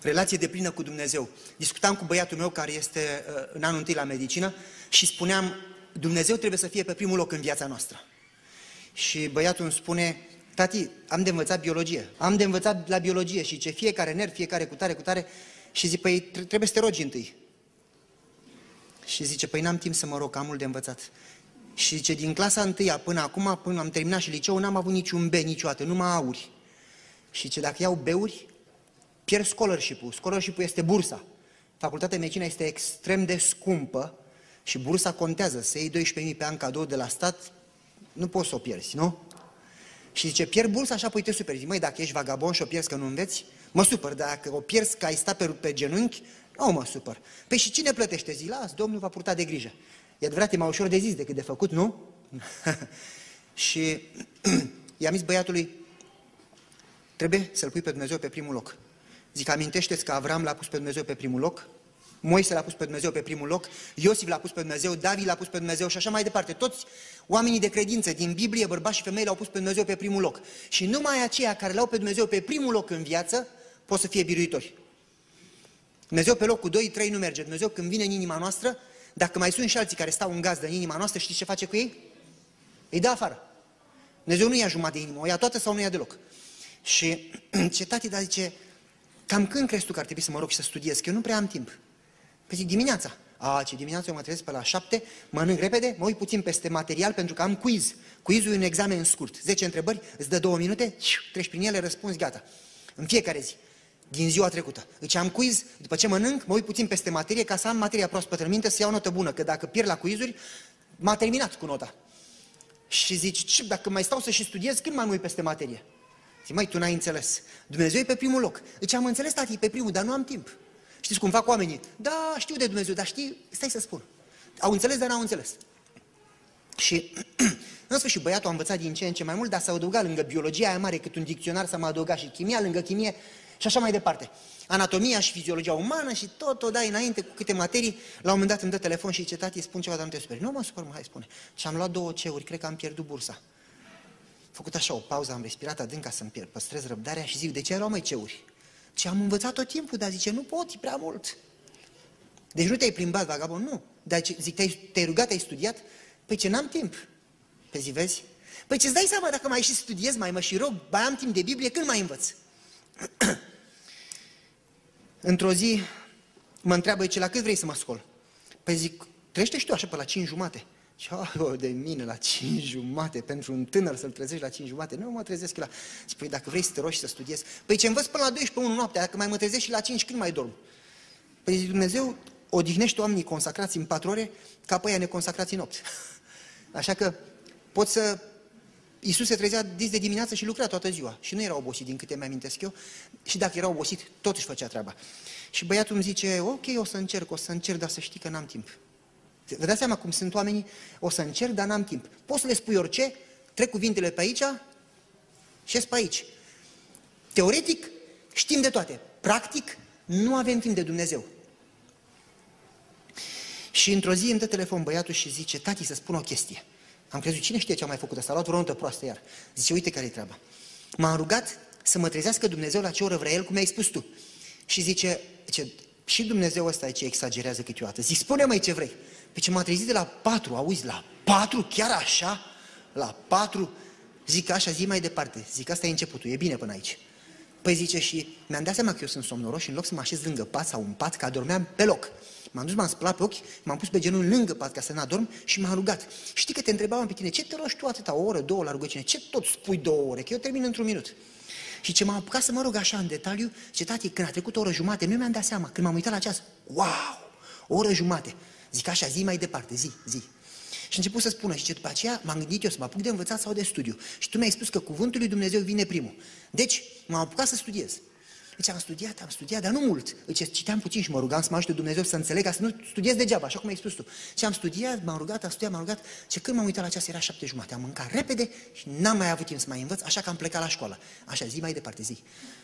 relație de plină cu Dumnezeu. Discutam cu băiatul meu care este uh, în anul întâi la medicină și spuneam, Dumnezeu trebuie să fie pe primul loc în viața noastră. Și băiatul îmi spune, tati, am de învățat biologie. Am de învățat la biologie și ce fiecare nerv, fiecare cutare, cutare. Și zic, păi trebuie să te rogi întâi. Și zice, păi n-am timp să mă rog, am mult de învățat. Și zice, din clasa întâia până acum, până am terminat și liceu, n-am avut niciun B niciodată, numai auri. Și ce dacă iau beuri, pierd scholarship-ul. Scholarship-ul este bursa. Facultatea de medicină este extrem de scumpă și bursa contează. Să iei 12.000 pe an cadou de la stat, nu poți să o pierzi, nu? Și zice, pierd bursa, așa apoi te superi. Zic, măi, dacă ești vagabond și o pierzi că nu înveți, mă supăr. Dacă o pierzi că ai stat pe, pe genunchi, nu mă supăr. Păi și cine plătește? Zi, las, Domnul va purta de grijă. E adevărat, e mai ușor de zis decât de făcut, nu? și i-am zis băiatului, trebuie să-L pui pe Dumnezeu pe primul loc. Zic, amintește-ți că Avram l-a pus pe Dumnezeu pe primul loc, Moise l-a pus pe Dumnezeu pe primul loc, Iosif l-a pus pe Dumnezeu, David l-a pus pe Dumnezeu și așa mai departe. Toți oamenii de credință din Biblie, bărbați și femei, l-au pus pe Dumnezeu pe primul loc. Și numai aceia care l-au pe Dumnezeu pe primul loc în viață pot să fie biruitori. Dumnezeu pe locul 2, 3 nu merge. Dumnezeu când vine în inima noastră, dacă mai sunt și alții care stau în gazdă în inima noastră, știți ce face cu ei? Îi dă afară. Dumnezeu nu ia jumătate de inimă, o ia toată sau nu ia deloc. Și ce tati, dar zice, cam când crezi tu că ar trebui să mă rog și să studiez? Că eu nu prea am timp. Păi zic, dimineața. A, ce dimineața eu mă trezesc pe la șapte, mănânc repede, mă uit puțin peste material pentru că am quiz. Quizul e un examen scurt. 10 întrebări, îți dă două minute, treci prin ele, răspunzi, gata. În fiecare zi din ziua trecută. Deci am quiz, după ce mănânc, mă uit puțin peste materie ca să am materia proaspătă în minte, să iau notă bună, că dacă pierd la quizuri, m-a terminat cu nota. Și zici, ce, dacă mai stau să și studiez, când mai mă uit peste materie? Zic, măi, tu n-ai înțeles. Dumnezeu e pe primul loc. Deci am înțeles, tati, pe primul, dar nu am timp. Știți cum fac oamenii? Da, știu de Dumnezeu, dar știi, stai să spun. Au înțeles, dar n-au înțeles. Și în sfârșit, băiatul a învățat din ce în ce mai mult, dar s-a adăugat lângă biologia aia mare, cât un dicționar s-a mai adăugat și chimia, lângă chimie, și așa mai departe. Anatomia și fiziologia umană și tot o dai înainte cu câte materii. La un moment dat îmi dă telefon și zice, tati, spun ceva, dar nu te superi. Nu mă supăr, mă, hai spune. Și am luat două ceuri, cred că am pierdut bursa. Făcut așa o pauză, am respirat adânc ca să-mi pierd, păstrez răbdarea și zic, de ce erau mai ceuri? Ce am învățat tot timpul, dar zice, nu pot, e prea mult. Deci nu te-ai plimbat, vagabond, nu. Dar zic, te-ai, te rugat, ai studiat? Păi ce, n-am timp. Pe zi, vezi? Păi ce-ți dai seama dacă mai și studiez, mai mă și rog, mai am timp de Biblie, când mai învăț? Într-o zi mă întreabă, ce la cât vrei să mă scol? Păi zic, trește și tu așa pe la 5 jumate. Și de mine la 5 jumate, pentru un tânăr să-l trezești la 5 jumate, nu mă trezesc la... Zic, păi dacă vrei să te rogi și să studiezi, păi ce învăț până la 12 1 noaptea, dacă mai mă trezesc și la 5, când mai dorm? Păi zic, Dumnezeu odihnește oamenii consacrați în 4 ore, ca pe aia neconsacrați în 8. Așa că pot să Iisus se trezea dis de dimineață și lucra toată ziua. Și nu era obosit, din câte mi-amintesc eu. Și dacă era obosit, tot își făcea treaba. Și băiatul îmi zice, ok, o să încerc, o să încerc, dar să știi că n-am timp. Vă dați seama cum sunt oamenii? O să încerc, dar n-am timp. Poți să le spui orice, trec cuvintele pe aici și pe aici. Teoretic, știm de toate. Practic, nu avem timp de Dumnezeu. Și într-o zi îmi dă telefon băiatul și zice, tati, să spun o chestie. Am crezut, cine știe ce am mai făcut asta? A luat vreo notă proastă iar. Zice, uite care e treaba. M-am rugat să mă trezească Dumnezeu la ce oră vrea El, cum ai spus tu. Și zice, zice și Dumnezeu ăsta e ce exagerează câteodată. Zic, spune mai ce vrei. Pe ce m-a trezit de la patru, auzi, la patru, chiar așa? La patru? Zic așa, zi mai departe. Zic, asta e începutul, e bine până aici. Păi zice și mi-am dat seama că eu sunt somnoros și în loc să mă așez lângă pat sau un pat, că adormeam pe loc. M-am dus, m-am spălat pe ochi, m-am pus pe genunchi lângă pat ca să nu adorm și m-am rugat. Știi că te întrebam pe tine, ce te rogi tu atâta, o oră, două la rugăciune? Ce tot spui două ore? Că eu termin într-un minut. Și ce m-am apucat să mă rog așa în detaliu, ce tati, când a trecut o oră jumate, nu mi-am dat seama, când m-am uitat la ceas, wow, o oră jumate. Zic așa, zi mai departe, zi, zi. Și început să spună și ce după aceea m-am gândit eu să mă apuc de învățat sau de studiu. Și tu mi-ai spus că cuvântul lui Dumnezeu vine primul. Deci m-am apucat să studiez. Deci am studiat, am studiat, dar nu mult. Deci citeam puțin și mă rugam să mă ajute Dumnezeu să înțeleg, ca să nu studiez degeaba, așa cum ai spus tu. Și am studiat, m-am rugat, am studiat, m-am rugat. Și când m-am uitat la ceas, era șapte jumate. Am mâncat repede și n-am mai avut timp să mai învăț, așa că am plecat la școală. Așa, zi mai departe, zi.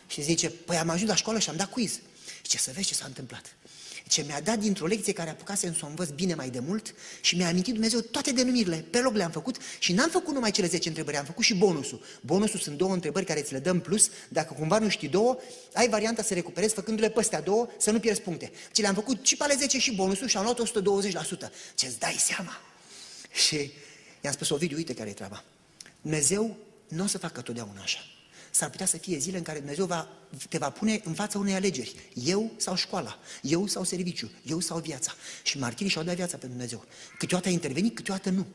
Și zice, păi am ajuns la școală și am dat quiz. Ce să vezi ce s-a întâmplat. Ce mi-a dat dintr-o lecție care apucase să o învăț bine mai de mult și mi-a amintit Dumnezeu toate denumirile. Pe loc le-am făcut și n-am făcut numai cele 10 întrebări, am făcut și bonusul. Bonusul sunt două întrebări care ți le dăm plus. Dacă cumva nu știi două, ai varianta să recuperezi făcându-le pe astea două, să nu pierzi puncte. Ce le-am făcut și pe ale 10 și bonusul și am luat 120%. Ce-ți dai seama? Și i-am spus, Ovidiu, uite care e treaba. Dumnezeu nu o să facă totdeauna așa s-ar putea să fie zile în care Dumnezeu va, te va pune în fața unei alegeri. Eu sau școala, eu sau serviciu, eu sau viața. Și martirii și-au dat viața pentru Dumnezeu. Câteodată a intervenit, câteodată nu.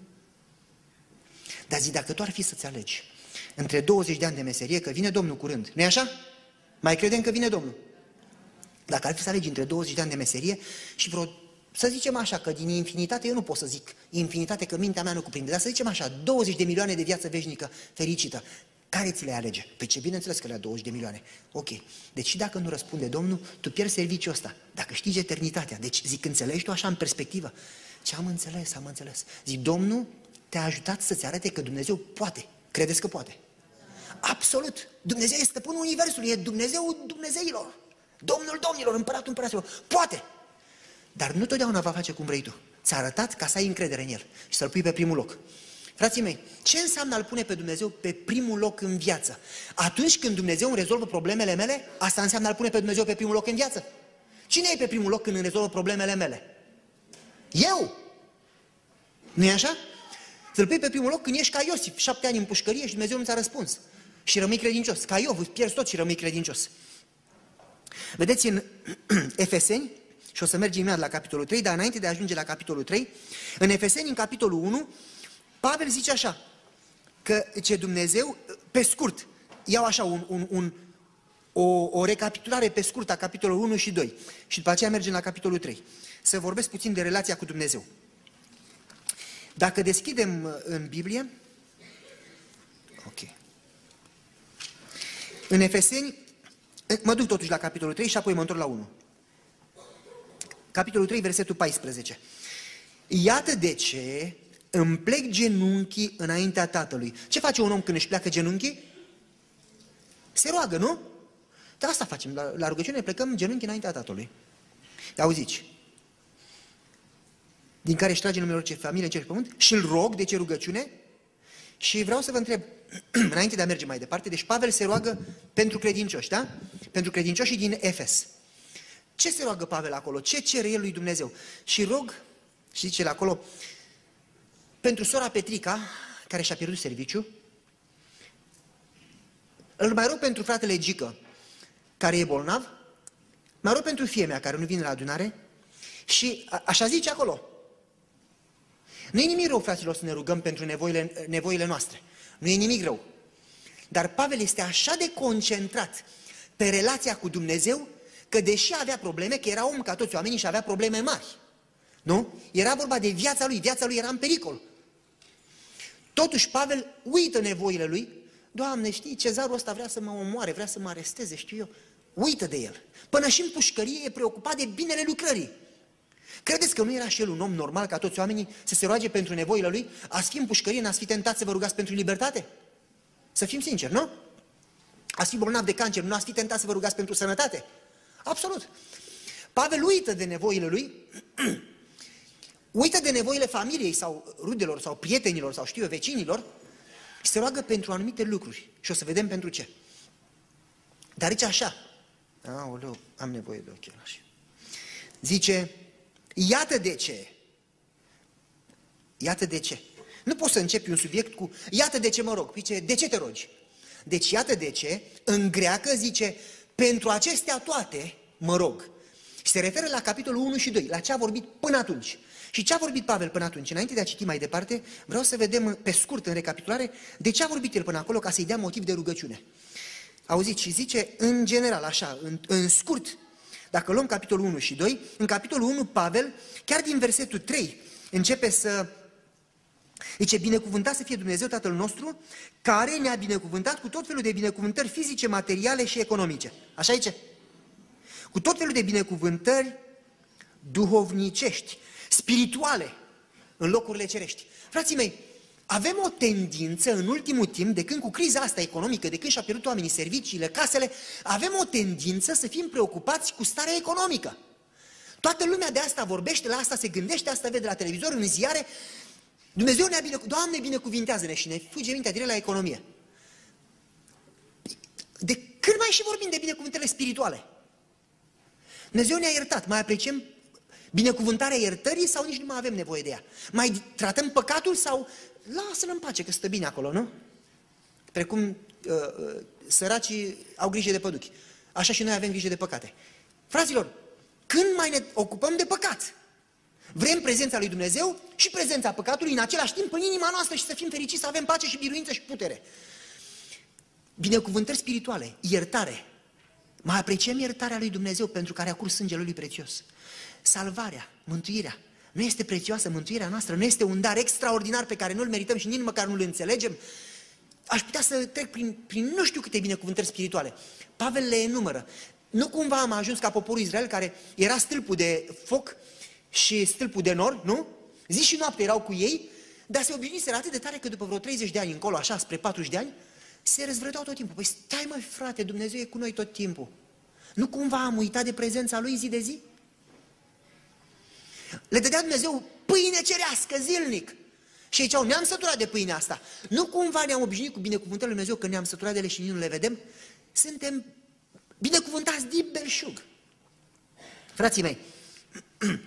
Dar zi, dacă tu ar fi să-ți alegi între 20 de ani de meserie, că vine Domnul curând, nu-i așa? Mai credem că vine Domnul. Dacă ar fi să alegi între 20 de ani de meserie și vreo, să zicem așa, că din infinitate, eu nu pot să zic infinitate, că mintea mea nu cuprinde, dar să zicem așa, 20 de milioane de viață veșnică fericită, care ți le alege? Păi ce bineînțeles că le 20 de milioane. Ok. Deci și dacă nu răspunde Domnul, tu pierzi serviciul ăsta. Dacă știi eternitatea. Deci zic, înțelegi tu așa în perspectivă? Ce am înțeles, am înțeles. Zic, Domnul te-a ajutat să-ți arate că Dumnezeu poate. Credeți că poate? Absolut. Dumnezeu este stăpânul Universului, e Dumnezeu Dumnezeilor. Domnul Domnilor, împăratul împăraților. Poate. Dar nu totdeauna va face cum vrei tu. Ți-a arătat ca să ai încredere în El și să-L pui pe primul loc. Frații mei, ce înseamnă a-L pune pe Dumnezeu pe primul loc în viață? Atunci când Dumnezeu îmi rezolvă problemele mele, asta înseamnă a-L pune pe Dumnezeu pe primul loc în viață? Cine e pe primul loc când îmi rezolvă problemele mele? Eu! nu e așa? Să-L pui pe primul loc când ești ca Iosif, șapte ani în pușcărie și Dumnezeu nu ți-a răspuns. Și rămâi credincios. Ca Iov, îți pierzi tot și rămâi credincios. Vedeți în Efeseni, și o să mergem imediat la capitolul 3, dar înainte de a ajunge la capitolul 3, în Efeseni, în capitolul 1, Pavel zice așa, că ce Dumnezeu, pe scurt, iau așa un, un, un, o, o recapitulare pe scurt a capitolului 1 și 2 și după aceea mergem la capitolul 3. Să vorbesc puțin de relația cu Dumnezeu. Dacă deschidem uh, în Biblie, ok. În Efeseni, uh, mă duc totuși la capitolul 3 și apoi mă întorc la 1. Capitolul 3, versetul 14. Iată de ce îmi plec genunchii înaintea Tatălui. Ce face un om când își pleacă genunchii? Se roagă, nu? De asta facem. La, la rugăciune plecăm genunchi înaintea Tatălui. Auziți? Din care își trage numele orice familie în cer și pământ și îl rog, de ce rugăciune? Și vreau să vă întreb, înainte de a merge mai departe, deci Pavel se roagă pentru credincioși, da? Pentru credincioșii din Efes. Ce se roagă Pavel acolo? Ce cere el lui Dumnezeu? Și rog, și zice la acolo, pentru sora Petrica, care și-a pierdut serviciu, îl mai rog pentru fratele Gică, care e bolnav, mai rog pentru fie mea, care nu vine la adunare, și a, așa zice acolo. Nu e nimic rău, fraților, să ne rugăm pentru nevoile, nevoile noastre. Nu e nimic rău. Dar Pavel este așa de concentrat pe relația cu Dumnezeu, că deși avea probleme, că era om ca toți oamenii și avea probleme mari, nu? Era vorba de viața lui, viața lui era în pericol. Totuși Pavel uită nevoile lui. Doamne, știi, cezarul ăsta vrea să mă omoare, vrea să mă aresteze, știu eu. Uită de el. Până și în pușcărie e preocupat de binele lucrării. Credeți că nu era și el un om normal ca toți oamenii să se roage pentru nevoile lui? Ați fi în pușcărie, n-ați fi tentat să vă rugați pentru libertate? Să fim sinceri, nu? Ați fi bolnav de cancer, nu ați fi tentat să vă rugați pentru sănătate? Absolut. Pavel uită de nevoile lui uită de nevoile familiei sau rudelor sau prietenilor sau știu eu, vecinilor și se roagă pentru anumite lucruri. Și o să vedem pentru ce. Dar aici așa. Aoleu, am nevoie de ochelari. Zice, iată de ce. Iată de ce. Nu poți să începi un subiect cu, iată de ce mă rog. Zice, de ce te rogi? Deci iată de ce, în greacă zice, pentru acestea toate mă rog. Și se referă la capitolul 1 și 2, la ce a vorbit până atunci. Și ce a vorbit Pavel până atunci? Înainte de a citi mai departe, vreau să vedem pe scurt în recapitulare de ce a vorbit el până acolo ca să-i dea motiv de rugăciune. Auziți, și zice în general, așa, în, în scurt, dacă luăm capitolul 1 și 2, în capitolul 1 Pavel, chiar din versetul 3, începe să Zice, binecuvântat să fie Dumnezeu Tatăl nostru, care ne-a binecuvântat cu tot felul de binecuvântări fizice, materiale și economice. Așa zice? Cu tot felul de binecuvântări duhovnicești spirituale în locurile cerești. Frații mei, avem o tendință în ultimul timp, de când cu criza asta economică, de când și-a pierdut oamenii serviciile, casele, avem o tendință să fim preocupați cu starea economică. Toată lumea de asta vorbește, la asta se gândește, asta vede la televizor, în ziare. Dumnezeu ne-a binecuvântat, Doamne binecuvintează-ne și ne fuge mintea direct la economie. De când mai și vorbim de binecuvântările spirituale? Dumnezeu ne-a iertat, mai apreciem binecuvântarea iertării sau nici nu mai avem nevoie de ea? Mai tratăm păcatul sau lasă-l în pace că stă bine acolo, nu? Precum uh, uh, săracii au grijă de păduchi. Așa și noi avem grijă de păcate. Fraților, când mai ne ocupăm de păcat? Vrem prezența lui Dumnezeu și prezența păcatului în același timp în inima noastră și să fim fericiți, să avem pace și biruință și putere. Binecuvântări spirituale, iertare. Mai apreciem iertarea lui Dumnezeu pentru care a curs sângele lui prețios. Salvarea, mântuirea. Nu este prețioasă mântuirea noastră, nu este un dar extraordinar pe care nu-l merităm și nici măcar nu-l înțelegem. Aș putea să trec prin, prin nu știu câte binecuvântări spirituale. Pavel le enumără. Nu cumva am ajuns ca poporul Israel care era stâlpul de foc și stâlpul de nor, nu? Zi și noapte erau cu ei, dar se obișnuiseră atât de tare că după vreo 30 de ani încolo, așa, spre 40 de ani, se răzvrăteau tot timpul. Păi stai mă frate, Dumnezeu e cu noi tot timpul. Nu cumva am uitat de prezența Lui zi de zi? Le dădea Dumnezeu pâine cerească zilnic. Și ziceau, ne-am săturat de pâinea asta. Nu cumva ne-am obișnuit cu binecuvântarea Lui Dumnezeu că ne-am săturat de ele și nici nu le vedem? Suntem binecuvântați din belșug. Frații mei,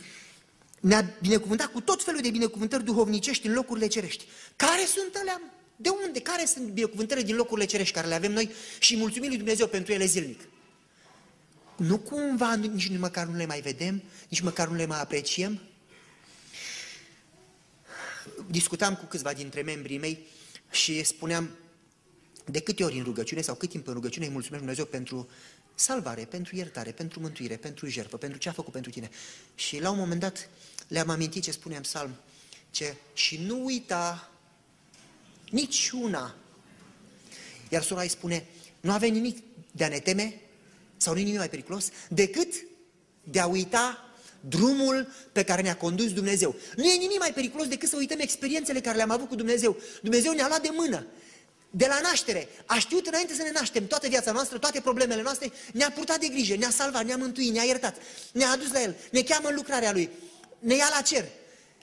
ne-a binecuvântat cu tot felul de binecuvântări duhovnicești în locurile cerești. Care sunt alea? De unde? Care sunt binecuvântările din locurile cerești care le avem noi și mulțumim lui Dumnezeu pentru ele zilnic? Nu cumva nici măcar nu le mai vedem, nici măcar nu le mai apreciem? Discutam cu câțiva dintre membrii mei și spuneam de câte ori în rugăciune sau cât timp în rugăciune îi mulțumesc Dumnezeu pentru salvare, pentru iertare, pentru mântuire, pentru jertfă, pentru ce a făcut pentru tine. Și la un moment dat le-am amintit ce spuneam psalm, ce și nu uita niciuna. Iar sora îi spune, nu avem nimic de a ne teme sau nu nimic mai periculos decât de a uita drumul pe care ne-a condus Dumnezeu. Nu e nimic mai periculos decât să uităm experiențele care le-am avut cu Dumnezeu. Dumnezeu ne-a luat de mână, de la naștere, a știut înainte să ne naștem toată viața noastră, toate problemele noastre, ne-a purtat de grijă, ne-a salvat, ne-a mântuit, ne-a iertat, ne-a adus la El, ne cheamă în lucrarea Lui, ne ia la cer,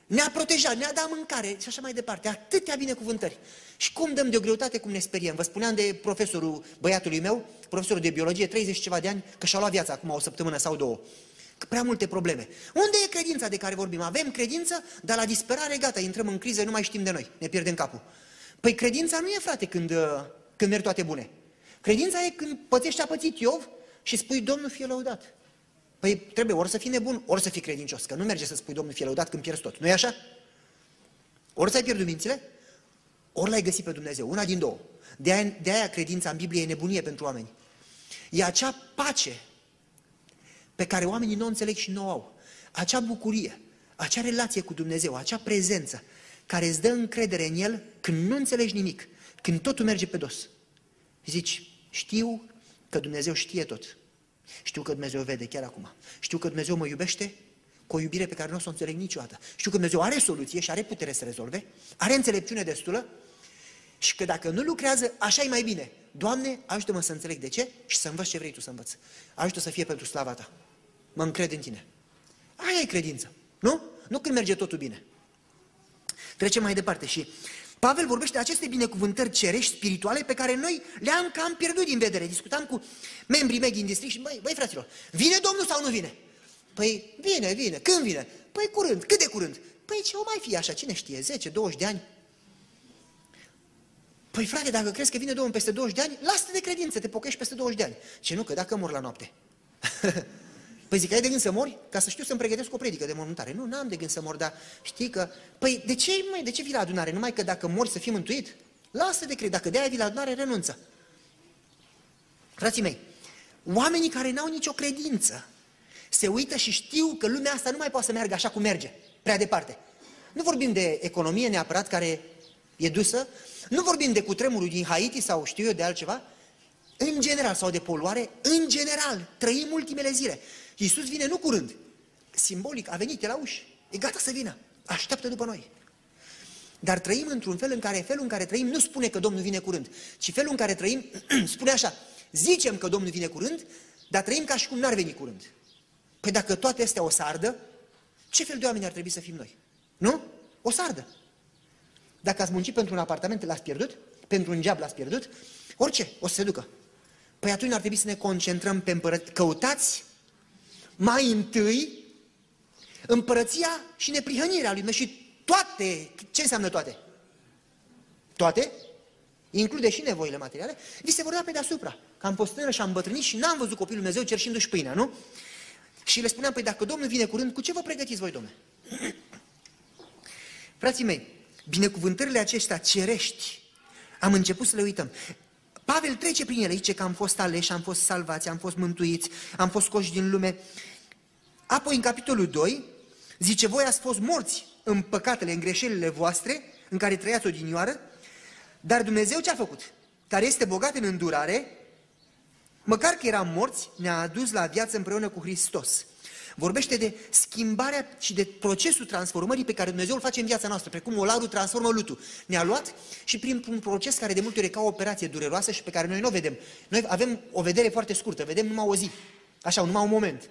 ne-a protejat, ne-a dat mâncare și așa mai departe. Atâtea binecuvântări. Și cum dăm de o greutate, cum ne speriem. Vă spuneam de profesorul băiatului meu, profesorul de biologie, 30 ceva de ani, că și-a luat viața acum o săptămână sau două. Că prea multe probleme. Unde e credința de care vorbim? Avem credință, dar la disperare, gata, intrăm în criză, nu mai știm de noi, ne pierdem capul. Păi credința nu e, frate, când, uh, când merg toate bune. Credința e când pățești a pățit Iov și spui, Domnul fie lăudat. Păi trebuie ori să fii nebun, ori să fii credincios, că nu merge să spui Domnul fie lăudat când pierzi tot. Nu e așa? Ori ți-ai pierdut mințile, ori l-ai găsit pe Dumnezeu. Una din două. De aia, de aia credința în Biblie e nebunie pentru oameni. E acea pace pe care oamenii nu o înțeleg și nu o au. Acea bucurie, acea relație cu Dumnezeu, acea prezență care îți dă încredere în El când nu înțelegi nimic, când totul merge pe dos. Zici, știu că Dumnezeu știe tot. Știu că Dumnezeu vede chiar acum. Știu că Dumnezeu mă iubește cu o iubire pe care nu o să o înțeleg niciodată. Știu că Dumnezeu are soluție și are putere să rezolve, are înțelepciune destulă și că dacă nu lucrează, așa e mai bine. Doamne, ajută-mă să înțeleg de ce și să învăț ce vrei Tu să învăț. Ajută să fie pentru slava Ta. Mă încred în Tine. Aia e credință, nu? Nu când merge totul bine. Trecem mai departe și Pavel vorbește de aceste binecuvântări cerești, spirituale, pe care noi le-am cam pierdut din vedere. Discutam cu membrii mei din district și, băi, băi fraților, vine Domnul sau nu vine? Păi vine, vine. Când vine? Păi curând. Cât de curând? Păi ce o mai fi așa? Cine știe? 10, 20 de ani? Păi frate, dacă crezi că vine Domnul peste 20 de ani, lasă de credință, te pochești peste 20 de ani. Ce nu, că dacă mor la noapte. Păi zic, ai de gând să mori? Ca să știu să-mi pregătesc o predică de mormântare. Nu, n-am de gând să mor, dar știi că... Păi de ce, mai, de ce vii la adunare? Numai că dacă mori să fii mântuit? Lasă de cred, dacă de-aia vii la adunare, renunță. Frații mei, oamenii care n-au nicio credință se uită și știu că lumea asta nu mai poate să meargă așa cum merge, prea departe. Nu vorbim de economie neapărat care e dusă, nu vorbim de cutremurul din Haiti sau știu eu de altceva, în general, sau de poluare, în general, trăim ultimele zile. Iisus vine nu curând, simbolic, a venit, e la uși, e gata să vină, așteaptă după noi. Dar trăim într-un fel în care felul în care trăim nu spune că Domnul vine curând, ci felul în care trăim spune așa, zicem că Domnul vine curând, dar trăim ca și cum n-ar veni curând. Păi dacă toate astea o sardă, ce fel de oameni ar trebui să fim noi? Nu? O sardă. Dacă ați muncit pentru un apartament, l-ați pierdut? Pentru un job l-ați pierdut? Orice, o să se ducă. Păi atunci ar trebui să ne concentrăm pe împărăție. Căutați mai întâi împărăția și neprihănirea lui și toate, ce înseamnă toate? Toate? Include și nevoile materiale, vi se vor da pe deasupra. Că am fost tânăr și am bătrânit și n-am văzut copilul Dumnezeu cerșindu-și pâinea, nu? Și le spuneam, păi dacă Domnul vine curând, cu ce vă pregătiți voi, Domnule? Frații mei, binecuvântările acestea cerești, am început să le uităm. Pavel trece prin ele, zice că am fost aleși, am fost salvați, am fost mântuiți, am fost scoși din lume. Apoi, în capitolul 2, zice, voi ați fost morți în păcatele, în greșelile voastre, în care trăiați odinioară, dar Dumnezeu ce a făcut? Care este bogat în îndurare, măcar că eram morți, ne-a adus la viață împreună cu Hristos. Vorbește de schimbarea și de procesul transformării pe care Dumnezeu îl face în viața noastră, precum olarul transformă lutul. Ne-a luat și prin un proces care de multe ori e ca o operație dureroasă și pe care noi nu o vedem. Noi avem o vedere foarte scurtă, vedem numai o zi, așa, numai un moment.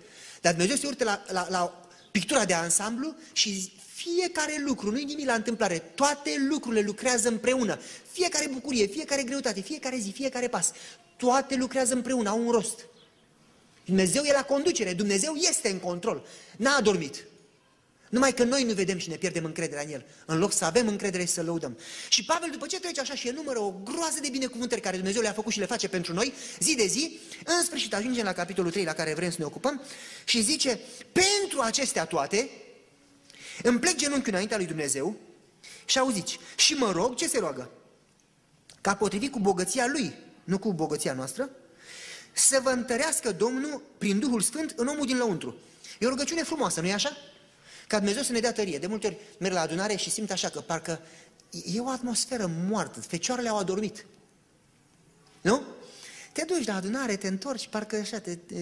Dar Dumnezeu se urte la, la, la pictura de ansamblu și fiecare lucru, nu-i nimic la întâmplare, toate lucrurile lucrează împreună. Fiecare bucurie, fiecare greutate, fiecare zi, fiecare pas, toate lucrează împreună, au un rost. Dumnezeu e la conducere, Dumnezeu este în control, n-a adormit. Numai că noi nu vedem și ne pierdem încrederea în El, în loc să avem încredere și să lăudăm. Și Pavel, după ce trece așa și enumără o groază de binecuvântări care Dumnezeu le-a făcut și le face pentru noi, zi de zi, în sfârșit ajungem la capitolul 3 la care vrem să ne ocupăm și zice, pentru acestea toate, îmi plec genunchiul înaintea lui Dumnezeu și auziți, și mă rog, ce se roagă? Ca potrivit cu bogăția Lui, nu cu bogăția noastră, să vă întărească Domnul prin Duhul Sfânt în omul din lăuntru. E o rugăciune frumoasă, nu-i așa? Ca Dumnezeu să ne dea tărie. De multe ori merg la adunare și simt așa că parcă e o atmosferă moartă, fecioarele au adormit. Nu? Te duci la adunare, te întorci, parcă așa, te, te,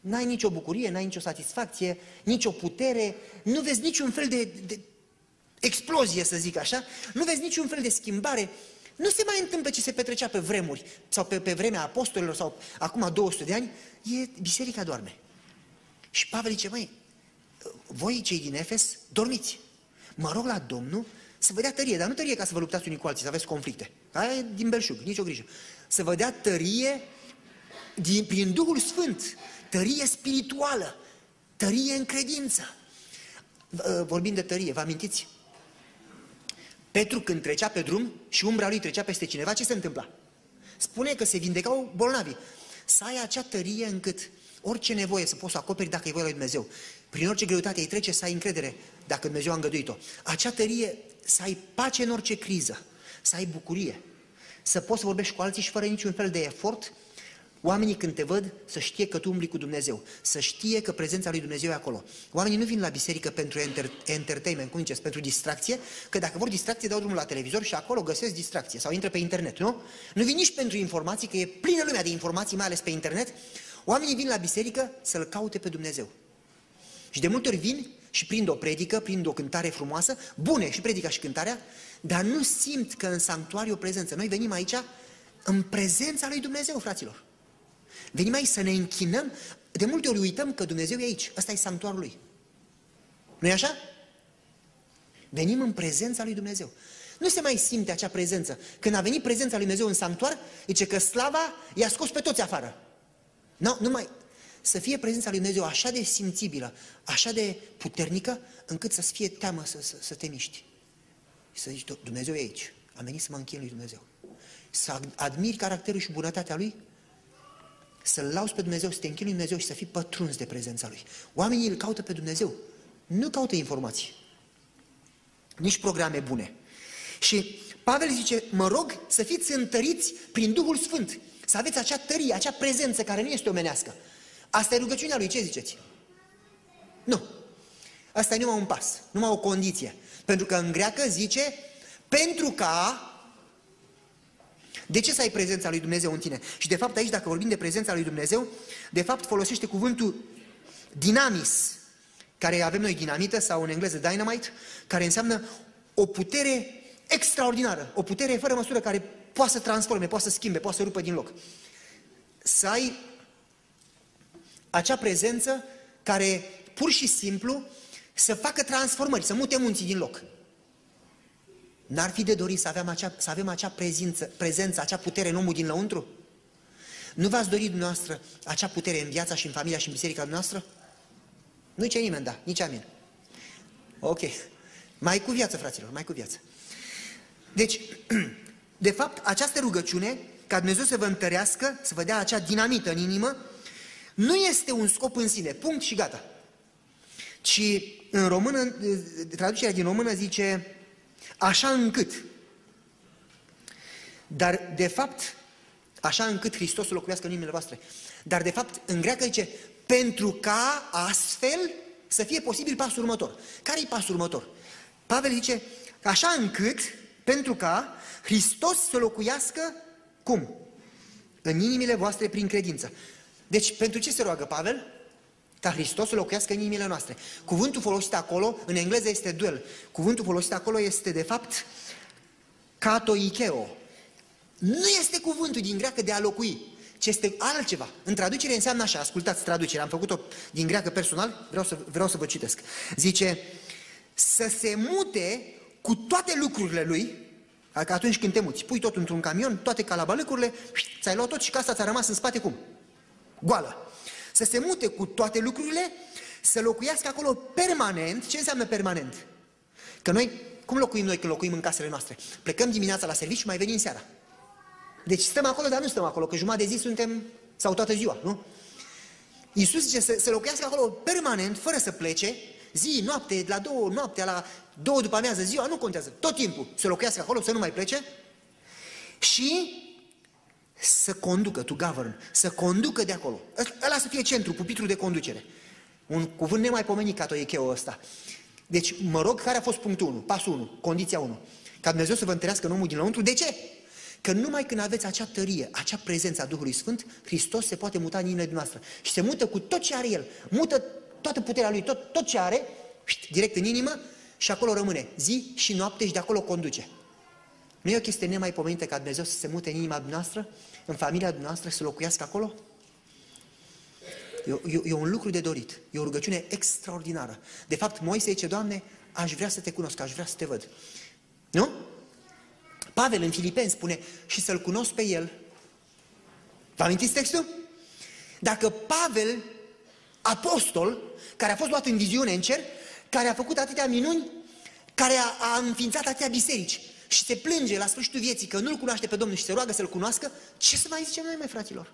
n-ai nicio bucurie, n-ai nicio satisfacție, nicio putere, nu vezi niciun fel de, de explozie, să zic așa, nu vezi niciun fel de schimbare. Nu se mai întâmplă ce se petrecea pe vremuri, sau pe, pe vremea apostolilor, sau acum 200 de ani, e, biserica doarme. Și Pavel zice, măi, voi cei din Efes, dormiți. Mă rog la Domnul să vă dea tărie, dar nu tărie ca să vă luptați unii cu alții, să aveți conflicte. Aia e din belșug, nicio grijă. Să vă dea tărie din, prin Duhul Sfânt, tărie spirituală, tărie în credință. Vorbim de tărie, vă amintiți? Petru când trecea pe drum și umbra lui trecea peste cineva, ce se întâmpla? Spune că se vindecau bolnavi. Să ai acea tărie încât orice nevoie să poți să acoperi dacă e voia lui Dumnezeu. Prin orice greutate îi trece să ai încredere dacă Dumnezeu a îngăduit-o. Acea tărie, să ai pace în orice criză, să ai bucurie, să poți să vorbești cu alții și fără niciun fel de efort, Oamenii când te văd să știe că tu umbli cu Dumnezeu, să știe că prezența lui Dumnezeu e acolo. Oamenii nu vin la biserică pentru enter- entertainment, cum ziceți, pentru distracție, că dacă vor distracție dau drumul la televizor și acolo găsesc distracție sau intră pe internet, nu? Nu vin nici pentru informații, că e plină lumea de informații, mai ales pe internet. Oamenii vin la biserică să-L caute pe Dumnezeu. Și de multe ori vin și prind o predică, prind o cântare frumoasă, bune și predica și cântarea, dar nu simt că în sanctuariu o prezență. Noi venim aici în prezența lui Dumnezeu, fraților. Venim aici să ne închinăm. De multe ori uităm că Dumnezeu e aici. Ăsta e sanctuarul Lui. nu e așa? Venim în prezența lui Dumnezeu. Nu se mai simte acea prezență. Când a venit prezența lui Dumnezeu în sanctuar, zice că slava i-a scos pe toți afară. Nu, nu mai... Să fie prezența lui Dumnezeu așa de simțibilă, așa de puternică, încât să-ți fie teamă să, să, să te miști. Și să zici, Dumnezeu e aici. Am venit să mă închin lui Dumnezeu. Să admiri caracterul și bunătatea Lui să-L lauzi pe Dumnezeu, să te închini Dumnezeu și să fii pătruns de prezența Lui. Oamenii îl caută pe Dumnezeu, nu caută informații, nici programe bune. Și Pavel zice, mă rog să fiți întăriți prin Duhul Sfânt, să aveți acea tărie, acea prezență care nu este omenească. Asta e rugăciunea lui, ce ziceți? Nu. Asta e numai un pas, numai o condiție. Pentru că în greacă zice, pentru ca de ce să ai prezența lui Dumnezeu în tine? Și de fapt aici, dacă vorbim de prezența lui Dumnezeu, de fapt folosește cuvântul dinamis, care avem noi dinamită sau în engleză dynamite, care înseamnă o putere extraordinară, o putere fără măsură care poate să transforme, poate să schimbe, poate să rupă din loc. Să ai acea prezență care pur și simplu să facă transformări, să mute munții din loc. N-ar fi de dorit să avem acea, să avem acea prezență, prezență, acea putere în omul din lăuntru? Nu v-ați dorit dumneavoastră acea putere în viața și în familia și în biserica noastră? Nu ce nimeni, da, nici amin. Ok. Mai cu viață, fraților, mai cu viață. Deci, de fapt, această rugăciune, ca Dumnezeu să vă întărească, să vă dea acea dinamită în inimă, nu este un scop în sine, punct și gata. Ci în română, traducerea din română zice așa încât. Dar, de fapt, așa încât Hristos să locuiască în inimile voastre. Dar, de fapt, în greacă zice pentru ca astfel să fie posibil pasul următor. Care e pasul următor? Pavel zice așa încât, pentru ca Hristos să locuiască cum? În inimile voastre prin credință. Deci, pentru ce se roagă Pavel? Ca Hristos să locuiască în inimile noastre. Cuvântul folosit acolo, în engleză este duel. Cuvântul folosit acolo este, de fapt, katoikeo. Nu este cuvântul din greacă de a locui, ci este altceva. În traducere înseamnă așa, ascultați traducerea, am făcut-o din greacă personal, vreau să, vreau să vă citesc. Zice, să se mute cu toate lucrurile lui, adică atunci când te muți, pui tot într-un camion, toate calabalăcurile, ți-ai luat tot și casa ți-a rămas în spate cum? Goală. Să se mute cu toate lucrurile, să locuiască acolo permanent. Ce înseamnă permanent? Că noi, cum locuim noi când locuim în casele noastre? Plecăm dimineața la serviciu și mai venim seara. Deci stăm acolo, dar nu stăm acolo, că jumătate de zi suntem, sau toată ziua, nu? Iisus zice să, să locuiască acolo permanent, fără să plece, zi, noapte, la două, noaptea, la două după amiază, ziua, nu contează, tot timpul să locuiască acolo, să nu mai plece și să conducă, to govern, să conducă de acolo. Ăla să fie centru, pupitrul de conducere. Un cuvânt nemaipomenit ca toiecheu ăsta. Deci, mă rog, care a fost punctul 1, pasul 1, condiția 1? Ca Dumnezeu să vă întărească în omul din lăuntru. De ce? Că numai când aveți acea tărie, acea prezență a Duhului Sfânt, Hristos se poate muta în inimile noastre. Și se mută cu tot ce are El. Mută toată puterea Lui, tot, tot ce are, direct în inimă și acolo rămâne zi și noapte și de acolo conduce. Nu e o chestie nemaipomenită ca Dumnezeu să se mute în inima noastră, în familia noastră, să locuiască acolo? E, e, e un lucru de dorit, e o rugăciune extraordinară. De fapt, Moise zice, Doamne, aș vrea să te cunosc, aș vrea să te văd. Nu? Pavel în Filipeni spune, și să-L cunosc pe El. Vă amintiți textul? Dacă Pavel, apostol, care a fost luat în viziune în cer, care a făcut atâtea minuni, care a, a înființat atâtea biserici și se plânge la sfârșitul vieții că nu-L cunoaște pe Domnul și se roagă să-L cunoască, ce să mai zicem noi, mai fraților?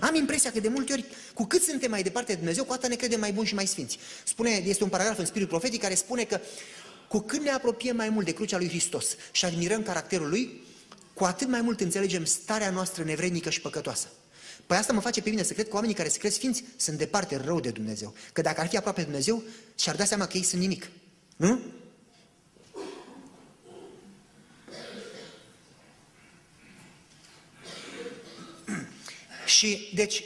Am impresia că de multe ori, cu cât suntem mai departe de Dumnezeu, cu atât ne credem mai buni și mai sfinți. Spune, este un paragraf în Spiritul Profetic care spune că cu cât ne apropiem mai mult de crucea lui Hristos și admirăm caracterul lui, cu atât mai mult înțelegem starea noastră nevrednică și păcătoasă. Păi asta mă face pe mine să cred că oamenii care se cred sfinți sunt departe rău de Dumnezeu. Că dacă ar fi aproape de Dumnezeu, și-ar da seama că ei sunt nimic. Nu? Și, deci,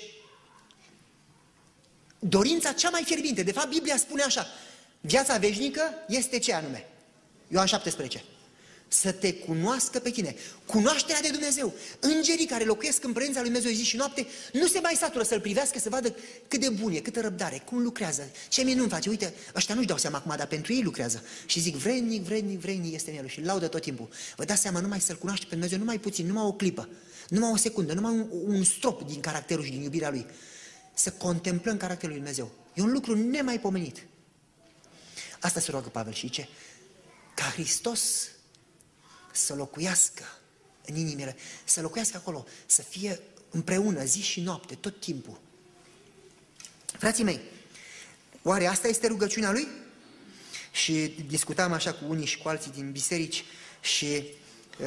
dorința cea mai fierbinte, de fapt Biblia spune așa, Viața veșnică este ce anume? Ioan 17. Să te cunoască pe tine. Cunoașterea de Dumnezeu. Îngerii care locuiesc în prezența lui Dumnezeu zi și noapte nu se mai satură să-L privească, să vadă cât de bun e, câtă răbdare, cum lucrează, ce minuni face. Uite, ăștia nu-și dau seama acum, dar pentru ei lucrează. Și zic, vrednic, vrednic, vrednic este în el și laudă tot timpul. Vă dați seama, numai să-L cunoaște pe Dumnezeu, numai puțin, numai o clipă, numai o secundă, numai un, un strop din caracterul și din iubirea Lui. Să contemplăm caracterul lui Dumnezeu. E un lucru nemaipomenit. Asta se roagă Pavel și ce? Ca Hristos să locuiască în inimile, să locuiască acolo, să fie împreună zi și noapte, tot timpul. Frații mei, oare asta este rugăciunea lui? Și discutam așa cu unii și cu alții din biserici și uh,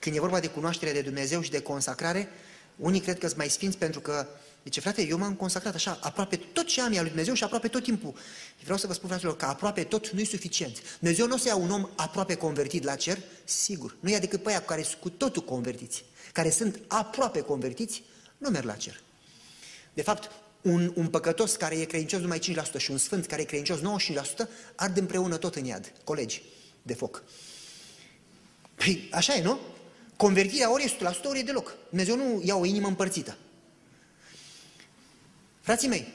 când e vorba de cunoaștere de Dumnezeu și de consacrare, unii cred că sunt mai sfinți pentru că Zice, frate, eu m-am consacrat așa, aproape tot ce am e al lui Dumnezeu și aproape tot timpul. Vreau să vă spun, fraților, că aproape tot nu e suficient. Dumnezeu nu o să ia un om aproape convertit la cer, sigur. Nu ia decât pe aia care sunt cu totul convertiți, care sunt aproape convertiți, nu merg la cer. De fapt, un, un păcătos care e credincios numai 5% și un sfânt care e credincios 95% ard împreună tot în iad, colegi. de foc. Păi așa e, nu? Convertirea ori e 100%, ori e deloc. Dumnezeu nu ia o inimă împărțită. Frații mei,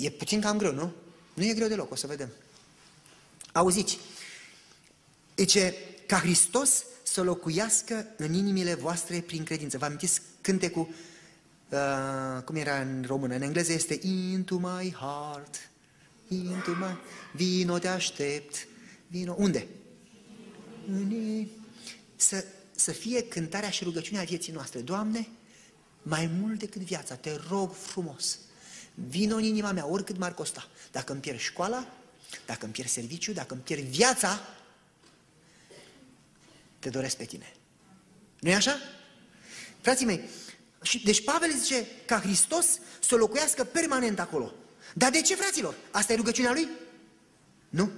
e puțin cam greu, nu? Nu e greu deloc, o să vedem. Auziți, ce ca Hristos să locuiască în inimile voastre prin credință. Vă amintiți cântecul, uh, cum era în română, în engleză este Into my heart, into my... Vino te aștept, vino... Unde? Să, să fie cântarea și rugăciunea vieții noastre. Doamne, mai mult decât viața, te rog frumos, vino în inima mea, oricât m-ar costa. Dacă îmi pierd școala, dacă îmi pierd serviciu, dacă îmi pierd viața, te doresc pe tine. nu e așa? Frații mei, deci Pavel zice ca Hristos să locuiască permanent acolo. Dar de ce, fraților? Asta e rugăciunea lui? Nu.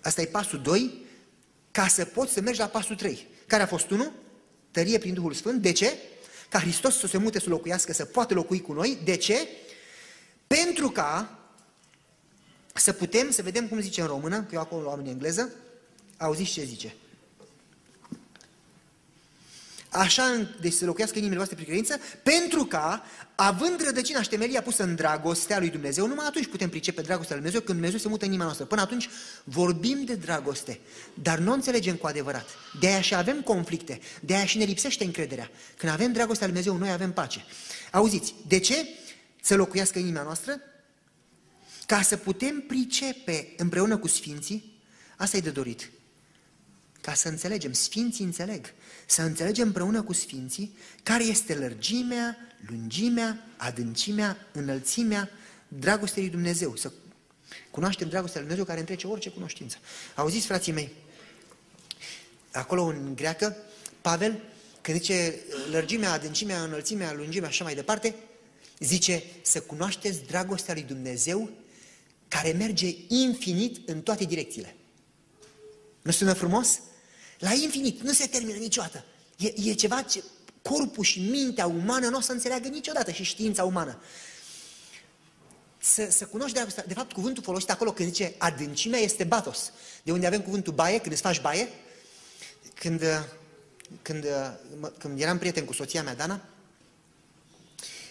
Asta e pasul 2, ca să poți să mergi la pasul 3. Care a fost unul? Tărie prin Duhul Sfânt. De ce? Ca Hristos să se mute să locuiască, să poată locui cu noi. De ce? Pentru ca să putem, să vedem cum zice în română, că eu acolo am în engleză, auziți ce zice. Așa, deci să locuiască inimile voastre prin credință, pentru ca, având rădăcina și temelia pusă în dragostea lui Dumnezeu, numai atunci putem pricepe dragostea lui Dumnezeu, când Dumnezeu se mută în inima noastră. Până atunci vorbim de dragoste, dar nu înțelegem cu adevărat. De aia și avem conflicte, de aia și ne lipsește încrederea. Când avem dragostea lui Dumnezeu, noi avem pace. Auziți, de ce să locuiască în inima noastră? Ca să putem pricepe împreună cu Sfinții, asta e de dorit. Ca să înțelegem, Sfinții înțeleg, să înțelegem împreună cu Sfinții care este lărgimea, lungimea, adâncimea, înălțimea dragostei lui Dumnezeu. Să cunoaștem dragostea lui Dumnezeu care întrece orice cunoștință. Auziți, frații mei, acolo în greacă, Pavel, când zice lărgimea, adâncimea, înălțimea, lungimea și așa mai departe, zice să cunoașteți dragostea lui Dumnezeu care merge infinit în toate direcțiile. Nu sună frumos? La infinit, nu se termină niciodată. E, e ceva ce corpul și mintea umană nu o să înțeleagă niciodată și știința umană. Să, să cunoști dragostea, de fapt cuvântul folosit acolo când zice adâncimea este batos. De unde avem cuvântul baie, când îți faci baie, când, când, când eram prieten cu soția mea, Dana,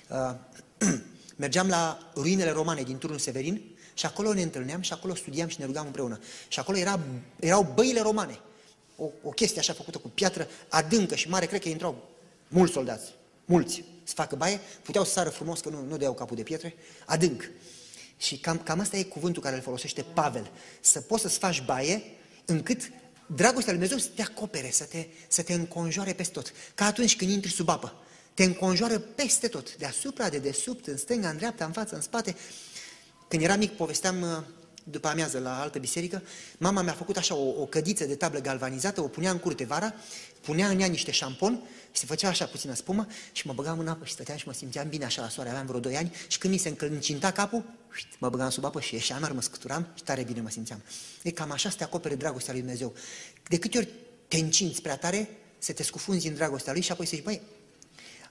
uh, mergeam la ruinele romane din turnul Severin și acolo ne întâlneam și acolo studiam și ne rugam împreună. Și acolo era, erau băile romane. O, o chestie așa făcută cu piatră adâncă și mare, cred că intrau mulți soldați, mulți, să facă baie, puteau să sară frumos, că nu, nu deau capul de pietre, adânc. Și cam, cam asta e cuvântul care îl folosește Pavel. Să poți să-ți faci baie încât dragostea lui Dumnezeu să te acopere, să te, să te înconjoare peste tot. Ca atunci când intri sub apă. Te înconjoară peste tot, deasupra, de desubt, în stânga, în dreapta, în față, în spate. Când eram mic, povesteam uh, după amiază la altă biserică, mama mi-a făcut așa o, o cădiță de tablă galvanizată, o punea în curte vara, punea în ea niște șampon, se făcea așa puțină spumă și mă băgam în apă și stăteam și mă simțeam bine așa la soare, aveam vreo 2 ani și când mi se încălcinta capul, mă băgam sub apă și ieșeam, iar mă scuturam și tare bine mă simțeam. E cam așa să te acopere dragostea lui Dumnezeu. De câte ori te încinți prea tare, să te scufunzi în dragostea lui și apoi să zici, băi,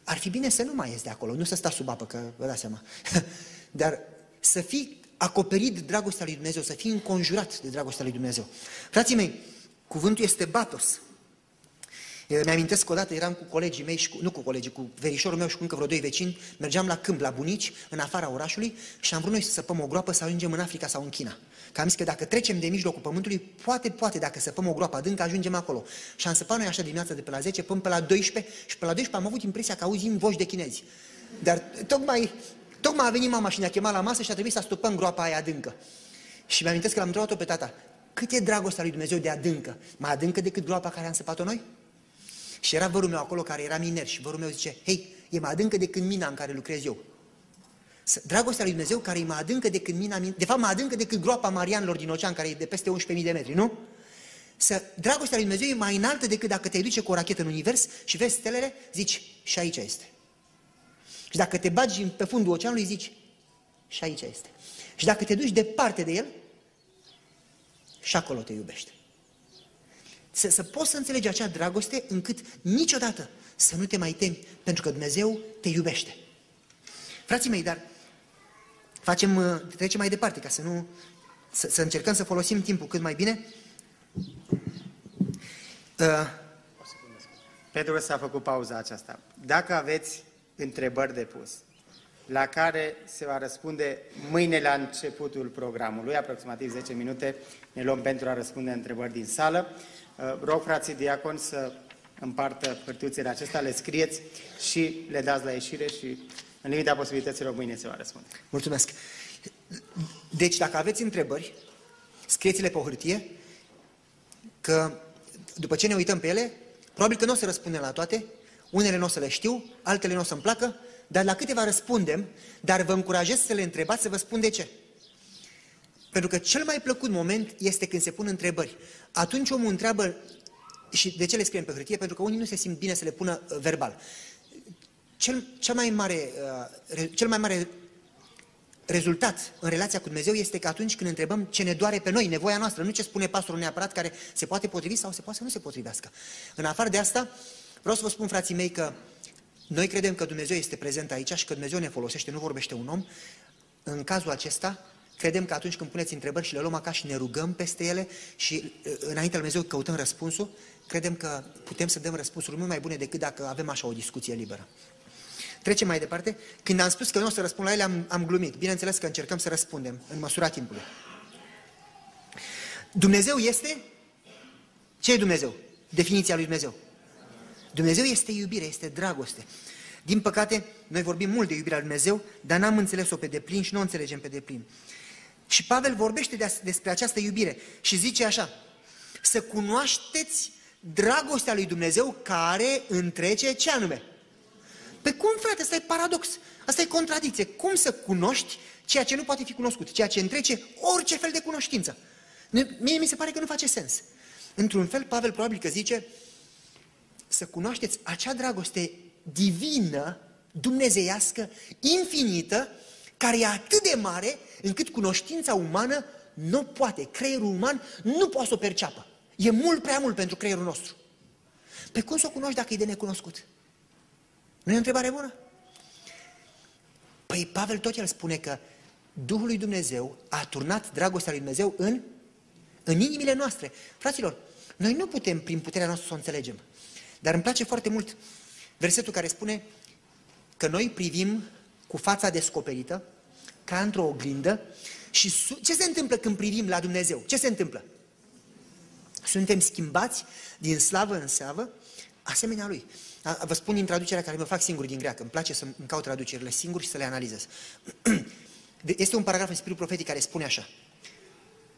ar fi bine să nu mai ies de acolo, nu să stai sub apă, că vă dați seama. Dar să fii acoperit de dragostea lui Dumnezeu, să fii înconjurat de dragostea lui Dumnezeu. Frații mei, cuvântul este batos. Mi-amintesc că odată eram cu colegii mei, și cu, nu cu colegii, cu verișorul meu și cu încă vreo doi vecini, mergeam la câmp, la bunici, în afara orașului și am vrut noi să săpăm o groapă să ajungem în Africa sau în China. Că am zis că dacă trecem de mijlocul pământului, poate, poate, dacă săpăm o groapă adâncă, ajungem acolo. Și am săpat noi așa dimineața de pe la 10 până pe la 12 și pe la 12 am avut impresia că auzim voci de chinezi. Dar tocmai Tocmai a venit mama și ne-a chemat la masă și a trebuit să astupăm groapa aia adâncă. Și mi-am că l-am întrebat-o pe tata, cât e dragostea lui Dumnezeu de adâncă? Mai adâncă decât groapa care am săpat-o noi? Și era vărul meu acolo care era miner și vărul meu zice, hei, e mai adâncă decât mina în care lucrez eu. Dragostea lui Dumnezeu care e mai adâncă decât mina, de fapt mai adâncă decât groapa Marianilor din ocean, care e de peste 11.000 de metri, nu? Să, dragostea lui Dumnezeu e mai înaltă decât dacă te duce cu o rachetă în univers și vezi stelele, zici, și aici este. Și dacă te bagi pe fundul oceanului, zici, și aici este. Și dacă te duci departe de el, și acolo te iubește. Să, să poți să înțelegi acea dragoste încât niciodată să nu te mai temi, pentru că Dumnezeu te iubește. Frații mei, dar facem, uh, trecem mai departe ca să nu, să, să încercăm să folosim timpul cât mai bine. Uh, Pentru că s-a făcut pauza aceasta. Dacă aveți întrebări de pus, la care se va răspunde mâine la începutul programului, aproximativ 10 minute, ne luăm pentru a răspunde întrebări din sală. Uh, rog frații diacon să împartă hârtiuțele acestea, le scrieți și le dați la ieșire și în limita posibilităților mâine se va răspunde. mulțumesc. Deci, dacă aveți întrebări, scrieți-le pe o hârtie, că după ce ne uităm pe ele, probabil că nu o să răspundem la toate, unele nu o să le știu, altele nu o să-mi placă, dar la câteva răspundem, dar vă încurajez să le întrebați, să vă spun de ce. Pentru că cel mai plăcut moment este când se pun întrebări. Atunci omul întreabă, și de ce le scriem pe hârtie? Pentru că unii nu se simt bine să le pună uh, verbal. Cel, cel, mai mare, uh, re- cel mai mare rezultat în relația cu Dumnezeu este că atunci când întrebăm ce ne doare pe noi, nevoia noastră, nu ce spune pastorul neapărat care se poate potrivi sau se poate să nu se potrivească. În afară de asta, vreau să vă spun, frații mei, că noi credem că Dumnezeu este prezent aici și că Dumnezeu ne folosește, nu vorbește un om. În cazul acesta, credem că atunci când puneți întrebări și le luăm acasă și ne rugăm peste ele și uh, înainte lui Dumnezeu căutăm răspunsul, credem că putem să dăm răspunsuri mult mai bune decât dacă avem așa o discuție liberă. Trecem mai departe. Când am spus că nu o să răspund la ele, am, am glumit. Bineînțeles că încercăm să răspundem în măsura timpului. Dumnezeu este? Ce e Dumnezeu? Definiția lui Dumnezeu. Dumnezeu este iubire, este dragoste. Din păcate, noi vorbim mult de iubirea lui Dumnezeu, dar n-am înțeles-o pe deplin și nu o înțelegem pe deplin. Și Pavel vorbește de despre această iubire și zice așa, să cunoașteți dragostea lui Dumnezeu care întrece ce anume? Pe cum, frate, asta e paradox, asta e contradicție. Cum să cunoști ceea ce nu poate fi cunoscut, ceea ce întrece orice fel de cunoștință? Mie mi se pare că nu face sens. Într-un fel, Pavel probabil că zice să cunoașteți acea dragoste divină, dumnezeiască, infinită, care e atât de mare încât cunoștința umană nu poate, creierul uman nu poate să o perceapă. E mult prea mult pentru creierul nostru. Pe cum să o cunoști dacă e de necunoscut? Nu e o întrebare bună? Păi Pavel tot el spune că Duhul lui Dumnezeu a turnat dragostea lui Dumnezeu în, în inimile noastre. Fraților, noi nu putem prin puterea noastră să o înțelegem. Dar îmi place foarte mult versetul care spune că noi privim cu fața descoperită, ca într-o oglindă, și ce se întâmplă când privim la Dumnezeu? Ce se întâmplă? Suntem schimbați din slavă în slavă, asemenea Lui. Vă spun din traducerea care mă fac singur din greacă. Îmi place să îmi caut traducerile singur și să le analizez. Este un paragraf în Spiritul Profetic care spune așa.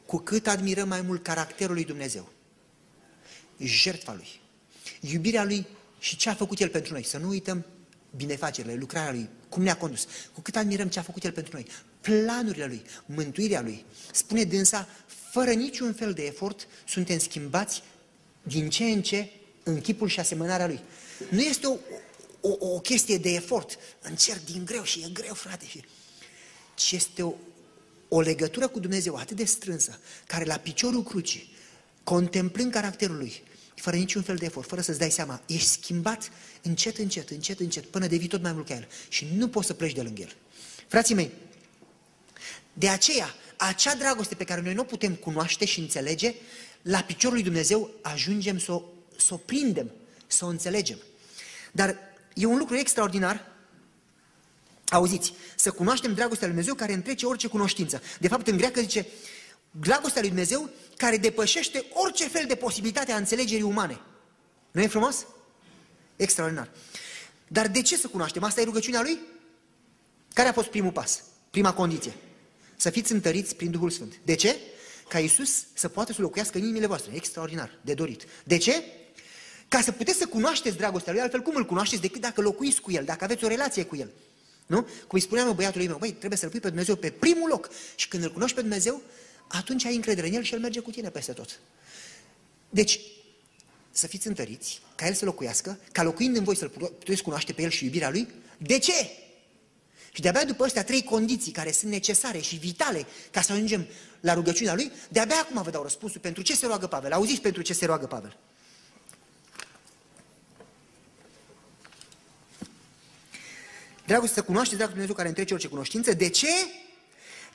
Cu cât admirăm mai mult caracterul lui Dumnezeu, jertfa Lui, iubirea Lui și ce a făcut El pentru noi. Să nu uităm binefacerile, lucrarea Lui, cum ne-a condus. Cu cât admirăm ce a făcut El pentru noi, planurile Lui, mântuirea Lui. Spune dânsa, fără niciun fel de efort, suntem schimbați din ce în ce în chipul și asemănarea Lui. Nu este o, o, o chestie de efort. Încerc din greu și e greu, frate. Și... Ci este o, o legătură cu Dumnezeu atât de strânsă, care la piciorul crucii, contemplând caracterul Lui, fără niciun fel de efort, fără să-ți dai seama, ești schimbat încet, încet, încet, încet, până devii tot mai mult ca El. Și nu poți să pleci de lângă El. Frații mei, de aceea, acea dragoste pe care noi nu o putem cunoaște și înțelege, la piciorul lui Dumnezeu ajungem să o, să o prindem, să o înțelegem. Dar e un lucru extraordinar Auziți, să cunoaștem dragostea lui Dumnezeu care întrece orice cunoștință. De fapt, în greacă zice, dragostea lui Dumnezeu care depășește orice fel de posibilitate a înțelegerii umane. Nu e frumos? Extraordinar. Dar de ce să cunoaștem? Asta e rugăciunea lui? Care a fost primul pas? Prima condiție. Să fiți întăriți prin Duhul Sfânt. De ce? Ca Iisus să poată să locuiască în inimile voastre. Extraordinar, de dorit. De ce? Ca să puteți să cunoașteți dragostea lui, altfel cum îl cunoașteți decât dacă locuiți cu el, dacă aveți o relație cu el. Nu? Cum îi spuneam eu băiatului meu, băi, trebuie să-L pui pe Dumnezeu pe primul loc. Și când îl cunoști pe Dumnezeu, atunci ai încredere în El și El merge cu tine peste tot. Deci, să fiți întăriți, ca El să locuiască, ca locuind în voi să-L puteți cunoaște pe El și iubirea Lui. De ce? Și de-abia după astea trei condiții care sunt necesare și vitale ca să ajungem la rugăciunea Lui, de-abia acum vă dau răspunsul pentru ce se roagă Pavel. Auziți pentru ce se roagă Pavel. Dragoste să cunoașteți dragul Dumnezeu care întrece orice cunoștință. De ce?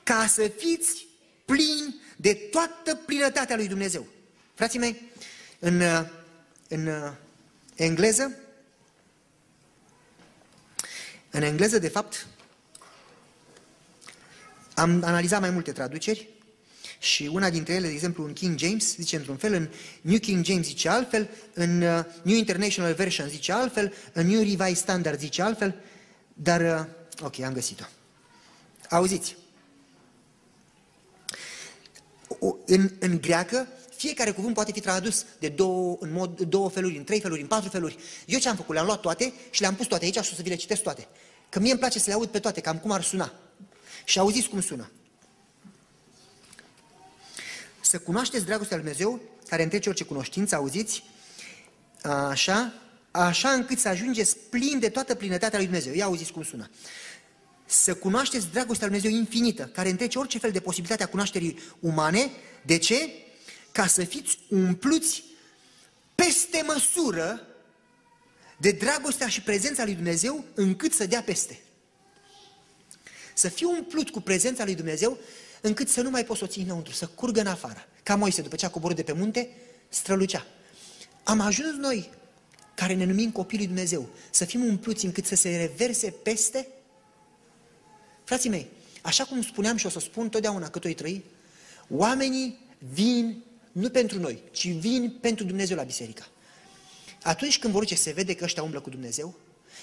Ca să fiți plini de toată plinătatea lui Dumnezeu. Frații mei, în, în engleză, în engleză, de fapt, am analizat mai multe traduceri și una dintre ele, de exemplu, în King James zice într-un fel, în New King James zice altfel, în uh, New International Version zice altfel, în New Revised Standard zice altfel, dar, uh, ok, am găsit-o. Auziți? În, în greacă, fiecare cuvânt poate fi tradus de două, în mod, două feluri, în trei feluri, în patru feluri. Eu ce am făcut? Le-am luat toate și le-am pus toate aici și o să vi le citesc toate. Că mie îmi place să le aud pe toate, cam cum ar suna. Și auziți cum sună. Să cunoașteți dragostea lui Dumnezeu, care întrece orice cunoștință, auziți? Așa, așa încât să ajungeți plin de toată plinătatea lui Dumnezeu. Ia auziți cum sună. Să cunoașteți dragostea lui Dumnezeu infinită, care întrece orice fel de posibilitate a cunoașterii umane. De ce? Ca să fiți umpluți peste măsură de dragostea și prezența lui Dumnezeu, încât să dea peste. Să fiu umplut cu prezența lui Dumnezeu, încât să nu mai poți să o ții înăuntru, să curgă în afară. Ca Moise, după ce a coborât de pe munte, strălucea. Am ajuns noi, care ne numim copiii lui Dumnezeu, să fim umpluți încât să se reverse peste? Frații mei, așa cum spuneam și o să spun totdeauna cât o trăi, oamenii vin nu pentru noi, ci vin pentru Dumnezeu la biserică. Atunci când vor ce se vede că ăștia umblă cu Dumnezeu,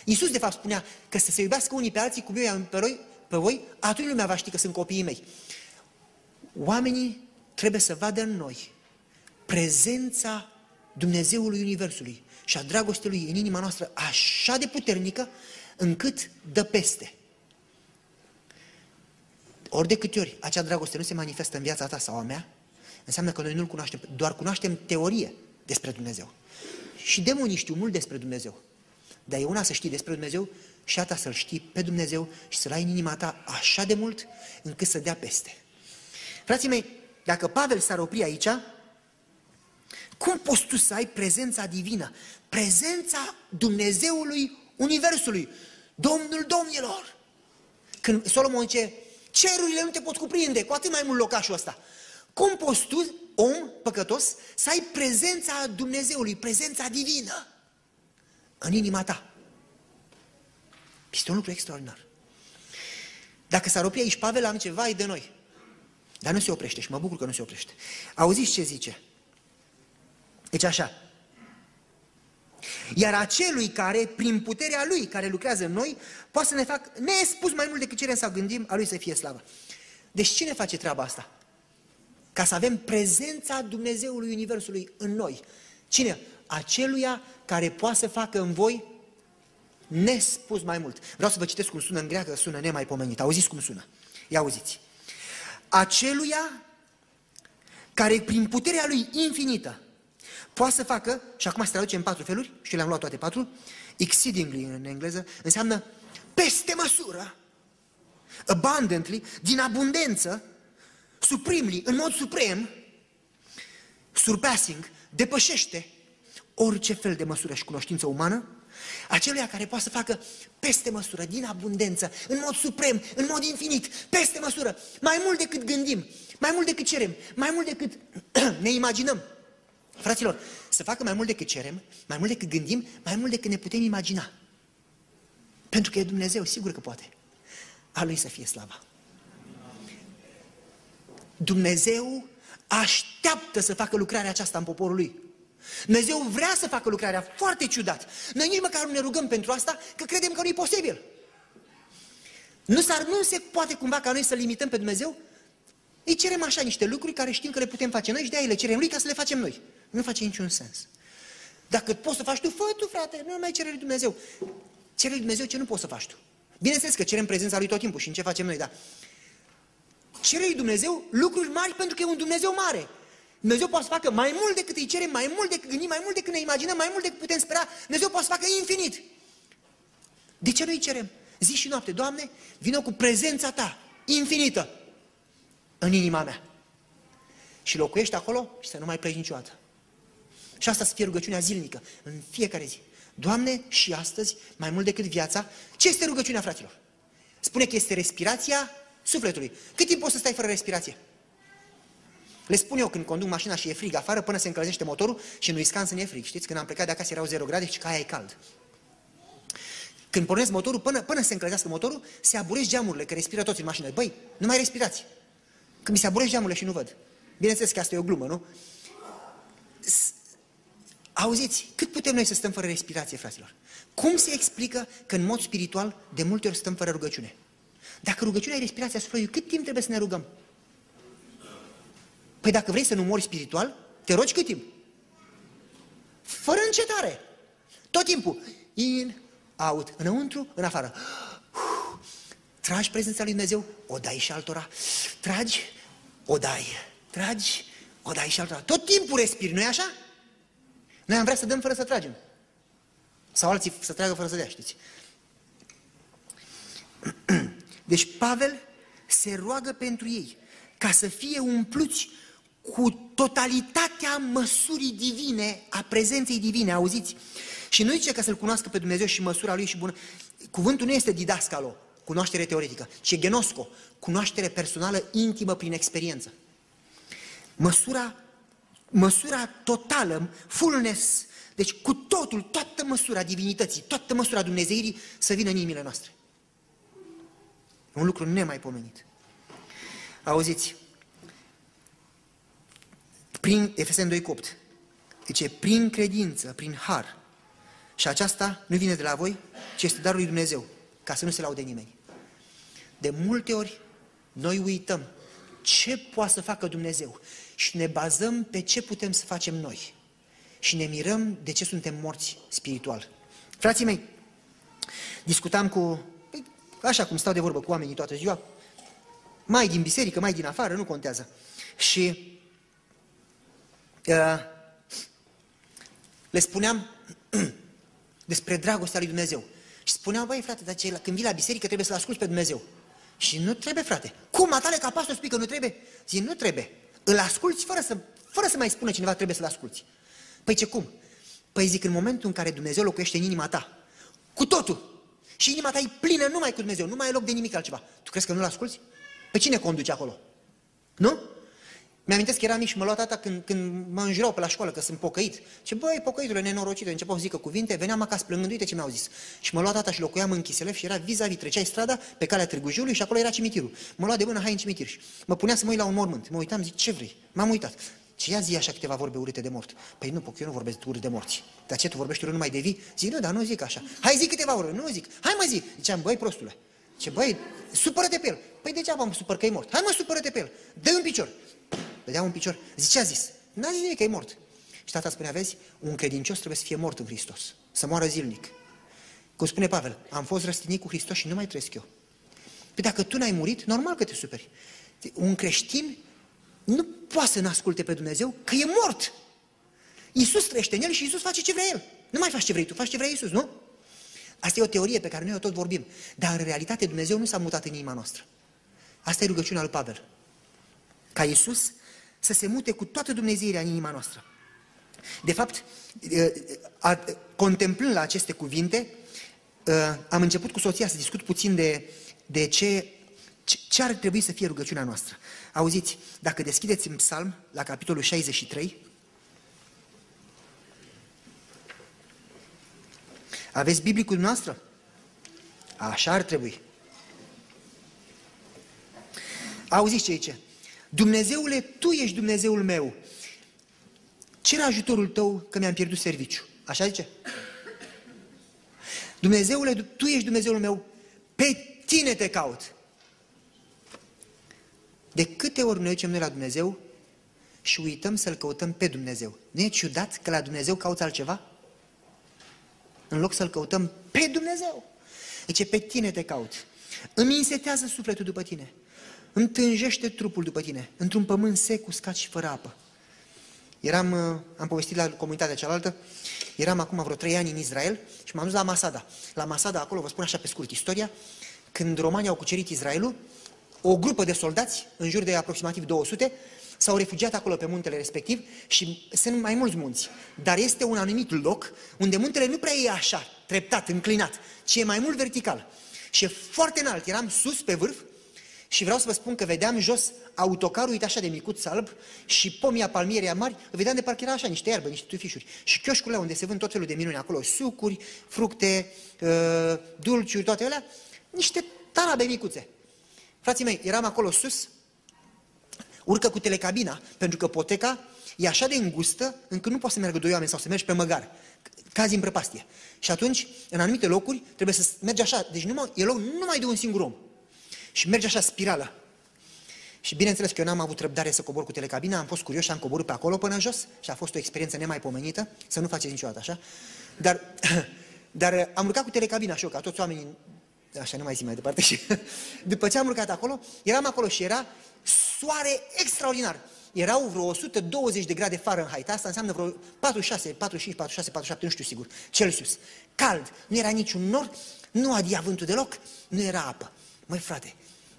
Iisus de fapt spunea că să se iubească unii pe alții cum eu pe voi, pe voi, atunci lumea va ști că sunt copiii mei. Oamenii trebuie să vadă în noi prezența Dumnezeului Universului și a dragostei Lui în inima noastră așa de puternică încât dă peste. Ori de câte ori acea dragoste nu se manifestă în viața ta sau a mea, înseamnă că noi nu-L cunoaștem, doar cunoaștem teorie despre Dumnezeu. Și demonii știu mult despre Dumnezeu. Dar e una să știi despre Dumnezeu și alta să-L știi pe Dumnezeu și să-L ai în inima ta așa de mult încât să dea peste. Frații mei, dacă Pavel s-ar opri aici, cum poți tu să ai prezența divină? Prezența Dumnezeului Universului, Domnul Domnilor. Când Solomon zice, cerurile nu te pot cuprinde, cu atât mai mult locașul ăsta. Cum poți tu, om păcătos, să ai prezența Dumnezeului, prezența divină în inima ta? Este un lucru extraordinar. Dacă s-ar opri aici Pavel, am ceva de noi. Dar nu se oprește și mă bucur că nu se oprește. Auziți ce zice? Deci așa. Iar acelui care, prin puterea lui, care lucrează în noi, poate să ne facă nespus mai mult decât cerem să gândim, a lui să fie slavă. Deci cine face treaba asta? Ca să avem prezența Dumnezeului Universului în noi. Cine? Aceluia care poate să facă în voi nespus mai mult. Vreau să vă citesc cum sună în greacă, sună nemaipomenit. Auziți cum sună? Ia auziți aceluia care prin puterea lui infinită poate să facă, și acum se traduce în patru feluri, și le-am luat toate patru, exceedingly în engleză, înseamnă peste măsură, abundantly, din abundență, supremely, în mod suprem, surpassing, depășește orice fel de măsură și cunoștință umană, Aceluia care poate să facă peste măsură, din abundență, în mod suprem, în mod infinit, peste măsură, mai mult decât gândim, mai mult decât cerem, mai mult decât ne imaginăm. Fraților, să facă mai mult decât cerem, mai mult decât gândim, mai mult decât ne putem imagina. Pentru că e Dumnezeu, sigur că poate. A Lui să fie slava. Dumnezeu așteaptă să facă lucrarea aceasta în poporul Lui. Dumnezeu vrea să facă lucrarea foarte ciudat. Noi nici măcar nu ne rugăm pentru asta, că credem că nu e posibil. Nu, s-ar, nu se poate cumva ca noi să limităm pe Dumnezeu? Îi cerem așa niște lucruri care știm că le putem face noi și de aia le cerem lui ca să le facem noi. Nu face niciun sens. Dacă poți să faci tu, fă tu, frate, nu mai cere lui Dumnezeu. Cere lui Dumnezeu ce nu poți să faci tu. Bineînțeles că cerem prezența lui tot timpul și în ce facem noi, dar cere lui Dumnezeu lucruri mari pentru că e un Dumnezeu mare. Dumnezeu poate să facă mai mult decât îi cerem, mai mult decât gândim, mai mult decât ne imaginăm, mai mult decât putem spera. Dumnezeu poate să facă infinit. De ce nu îi cerem? Zi și noapte, Doamne, vină cu prezența Ta, infinită, în inima mea. Și locuiești acolo și să nu mai pleci niciodată. Și asta să fie rugăciunea zilnică, în fiecare zi. Doamne, și astăzi, mai mult decât viața, ce este rugăciunea, fraților? Spune că este respirația sufletului. Cât timp poți să stai fără respirație? Le spun eu când conduc mașina și e frig afară până se încălzește motorul și în Wisconsin e frig. Știți, când am plecat de acasă erau 0 grade și că aia e cald. Când pornesc motorul, până, până se încălzească motorul, se aburesc geamurile, că respiră toți în mașină. Băi, nu mai respirați. Când mi se aburesc geamurile și nu văd. Bineînțeles că asta e o glumă, nu? Auziți, cât putem noi să stăm fără respirație, fraților? Cum se explică că în mod spiritual de multe ori stăm fără rugăciune? Dacă rugăciunea e respirația sufletului, cât timp trebuie să ne rugăm? Păi dacă vrei să nu mori spiritual, te rogi cât timp? Fără încetare. Tot timpul. In, out, înăuntru, în afară. Tragi prezența lui Dumnezeu, o dai și altora. Tragi, o dai. Tragi, o dai și altora. Tot timpul respiri, nu-i așa? Noi am vrea să dăm fără să tragem. Sau alții să tragă fără să dea, știți? Deci Pavel se roagă pentru ei ca să fie umpluți cu totalitatea măsurii divine, a prezenței divine, auziți? Și nu zice că să-L cunoască pe Dumnezeu și măsura Lui și bună. Cuvântul nu este didascalo, cunoaștere teoretică, ci genosco, cunoaștere personală, intimă, prin experiență. Măsura, măsura totală, fullness, deci cu totul, toată măsura divinității, toată măsura Dumnezeirii să vină în inimile noastre. Un lucru nemaipomenit. Auziți, prin Efeseni 2 8, zice, prin credință, prin har, și aceasta nu vine de la voi, ci este darul lui Dumnezeu, ca să nu se laude nimeni. De multe ori noi uităm ce poate să facă Dumnezeu și ne bazăm pe ce putem să facem noi. Și ne mirăm de ce suntem morți spiritual. Frații mei, discutam cu, păi, așa cum stau de vorbă cu oamenii toată ziua, mai din biserică, mai din afară, nu contează. Și uh, le spuneam despre dragostea lui Dumnezeu. Și spuneam, băi frate, dar ce, când vii la biserică trebuie să-L asculți pe Dumnezeu. Și nu trebuie, frate. Cum, atale ca pastor spui că nu trebuie? Zic, nu trebuie. Îl asculți fără să, fără să mai spună cineva trebuie să-L asculți. Păi ce cum? Păi zic, în momentul în care Dumnezeu locuiește în inima ta, cu totul, și inima ta e plină numai cu Dumnezeu, nu mai e loc de nimic altceva. Tu crezi că nu-L asculți? Pe cine conduce acolo? Nu? Mi-amintesc că era mic și mă lua tata când, când mă înjurau pe la școală că sunt pocăit. Ce băi, pocăitule, nenorocite, începeau să zică cuvinte, veneam acasă plângând, uite ce mi-au zis. Și mă lua tata și locuiam în Chiselev și era vis-a-vis, treceai strada pe calea Târgu Jiului și acolo era cimitirul. Mă lua de mână, hai în cimitir și mă punea să mă uit la un mormânt. Mă uitam, zic, ce vrei? M-am uitat. Ce ia zi așa câteva vorbe urâte de mort? Păi nu, eu nu vorbesc urât de morți. Dar ce, tu vorbești urât numai de vii? Zic, nu, dar nu zic așa. Hai zi câteva vorbe, nu zic. Hai mă zi. Ziceam, băi, prostule. Ce băi, supără-te pe el. Păi degeaba mă supăr că e mort. Hai mă, supără-te pe el. dă un picior. Dădea un picior. Zice, ce a zis? N-a zis nimic, că e mort. Și tata spunea, vezi, un credincios trebuie să fie mort în Hristos, să moară zilnic. Cum spune Pavel, am fost răstignit cu Hristos și nu mai trăiesc eu. Păi dacă tu n-ai murit, normal că te superi. Un creștin nu poate să ne asculte pe Dumnezeu că e mort. Iisus trăiește în el și Iisus face ce vrea el. Nu mai faci ce vrei tu, faci ce vrea Iisus, nu? Asta e o teorie pe care noi o tot vorbim. Dar în realitate Dumnezeu nu s-a mutat în inima noastră. Asta e rugăciunea lui Pavel. Ca Iisus să se mute cu toată Dumnezeirea în inima noastră. De fapt, contemplând la aceste cuvinte, am început cu soția să discut puțin de, de ce, ce ar trebui să fie rugăciunea noastră. Auziți, dacă deschideți în psalm, la capitolul 63, aveți biblicul noastră? Așa ar trebui. Auziți ce zice? Dumnezeule, Tu ești Dumnezeul meu. Cer ajutorul Tău că mi-am pierdut serviciu. Așa zice? Dumnezeule, Tu ești Dumnezeul meu, pe Tine te caut. De câte ori noi ducem noi la Dumnezeu și uităm să-L căutăm pe Dumnezeu. Nu e ciudat că la Dumnezeu cauți altceva? În loc să-L căutăm pe Dumnezeu. Deci pe tine te caut. Îmi însetează sufletul după tine întânjește trupul după tine, într-un pământ sec, uscat și fără apă. Eram, uh, am povestit la comunitatea cealaltă, eram acum vreo trei ani în Israel și m-am dus la Masada. La Masada, acolo, vă spun așa pe scurt istoria, când romanii au cucerit Israelul, o grupă de soldați, în jur de aproximativ 200, s-au refugiat acolo pe muntele respectiv și sunt mai mulți munți. Dar este un anumit loc unde muntele nu prea e așa, treptat, înclinat, ci e mai mult vertical. Și e foarte înalt. Eram sus pe vârf Și vreau să vă spun că vedeam jos autocarul, uite așa de micuț alb, și pomia palmierea mari, vedeam de parcă era așa, niște iarbă, niște tufișuri. Și chioșcurile unde se vând tot felul de minuni acolo, sucuri, fructe, uh, dulciuri, toate alea, niște tarabe micuțe. Frații mei, eram acolo sus, urcă cu telecabina, pentru că poteca e așa de îngustă încât nu poți să meargă doi oameni sau să mergi pe măgar. Cazi în prăpastie. Și atunci, în anumite locuri, trebuie să mergi așa. Deci numai, e loc numai de un singur om. Și merge așa spirală. Și bineînțeles că eu n-am avut răbdare să cobor cu telecabina, am fost curios și am coborât pe acolo până jos și a fost o experiență nemaipomenită, să nu faceți niciodată așa. Dar, dar am urcat cu telecabina și eu, ca toți oamenii, așa, nu mai zic mai departe, și după ce am urcat acolo, eram acolo și era soare extraordinar. Erau vreo 120 de grade Fahrenheit, asta înseamnă vreo 46, 45, 46, 47, nu știu sigur, Celsius. Cald, nu era niciun nor, nu adia vântul deloc, nu era apă. Măi frate,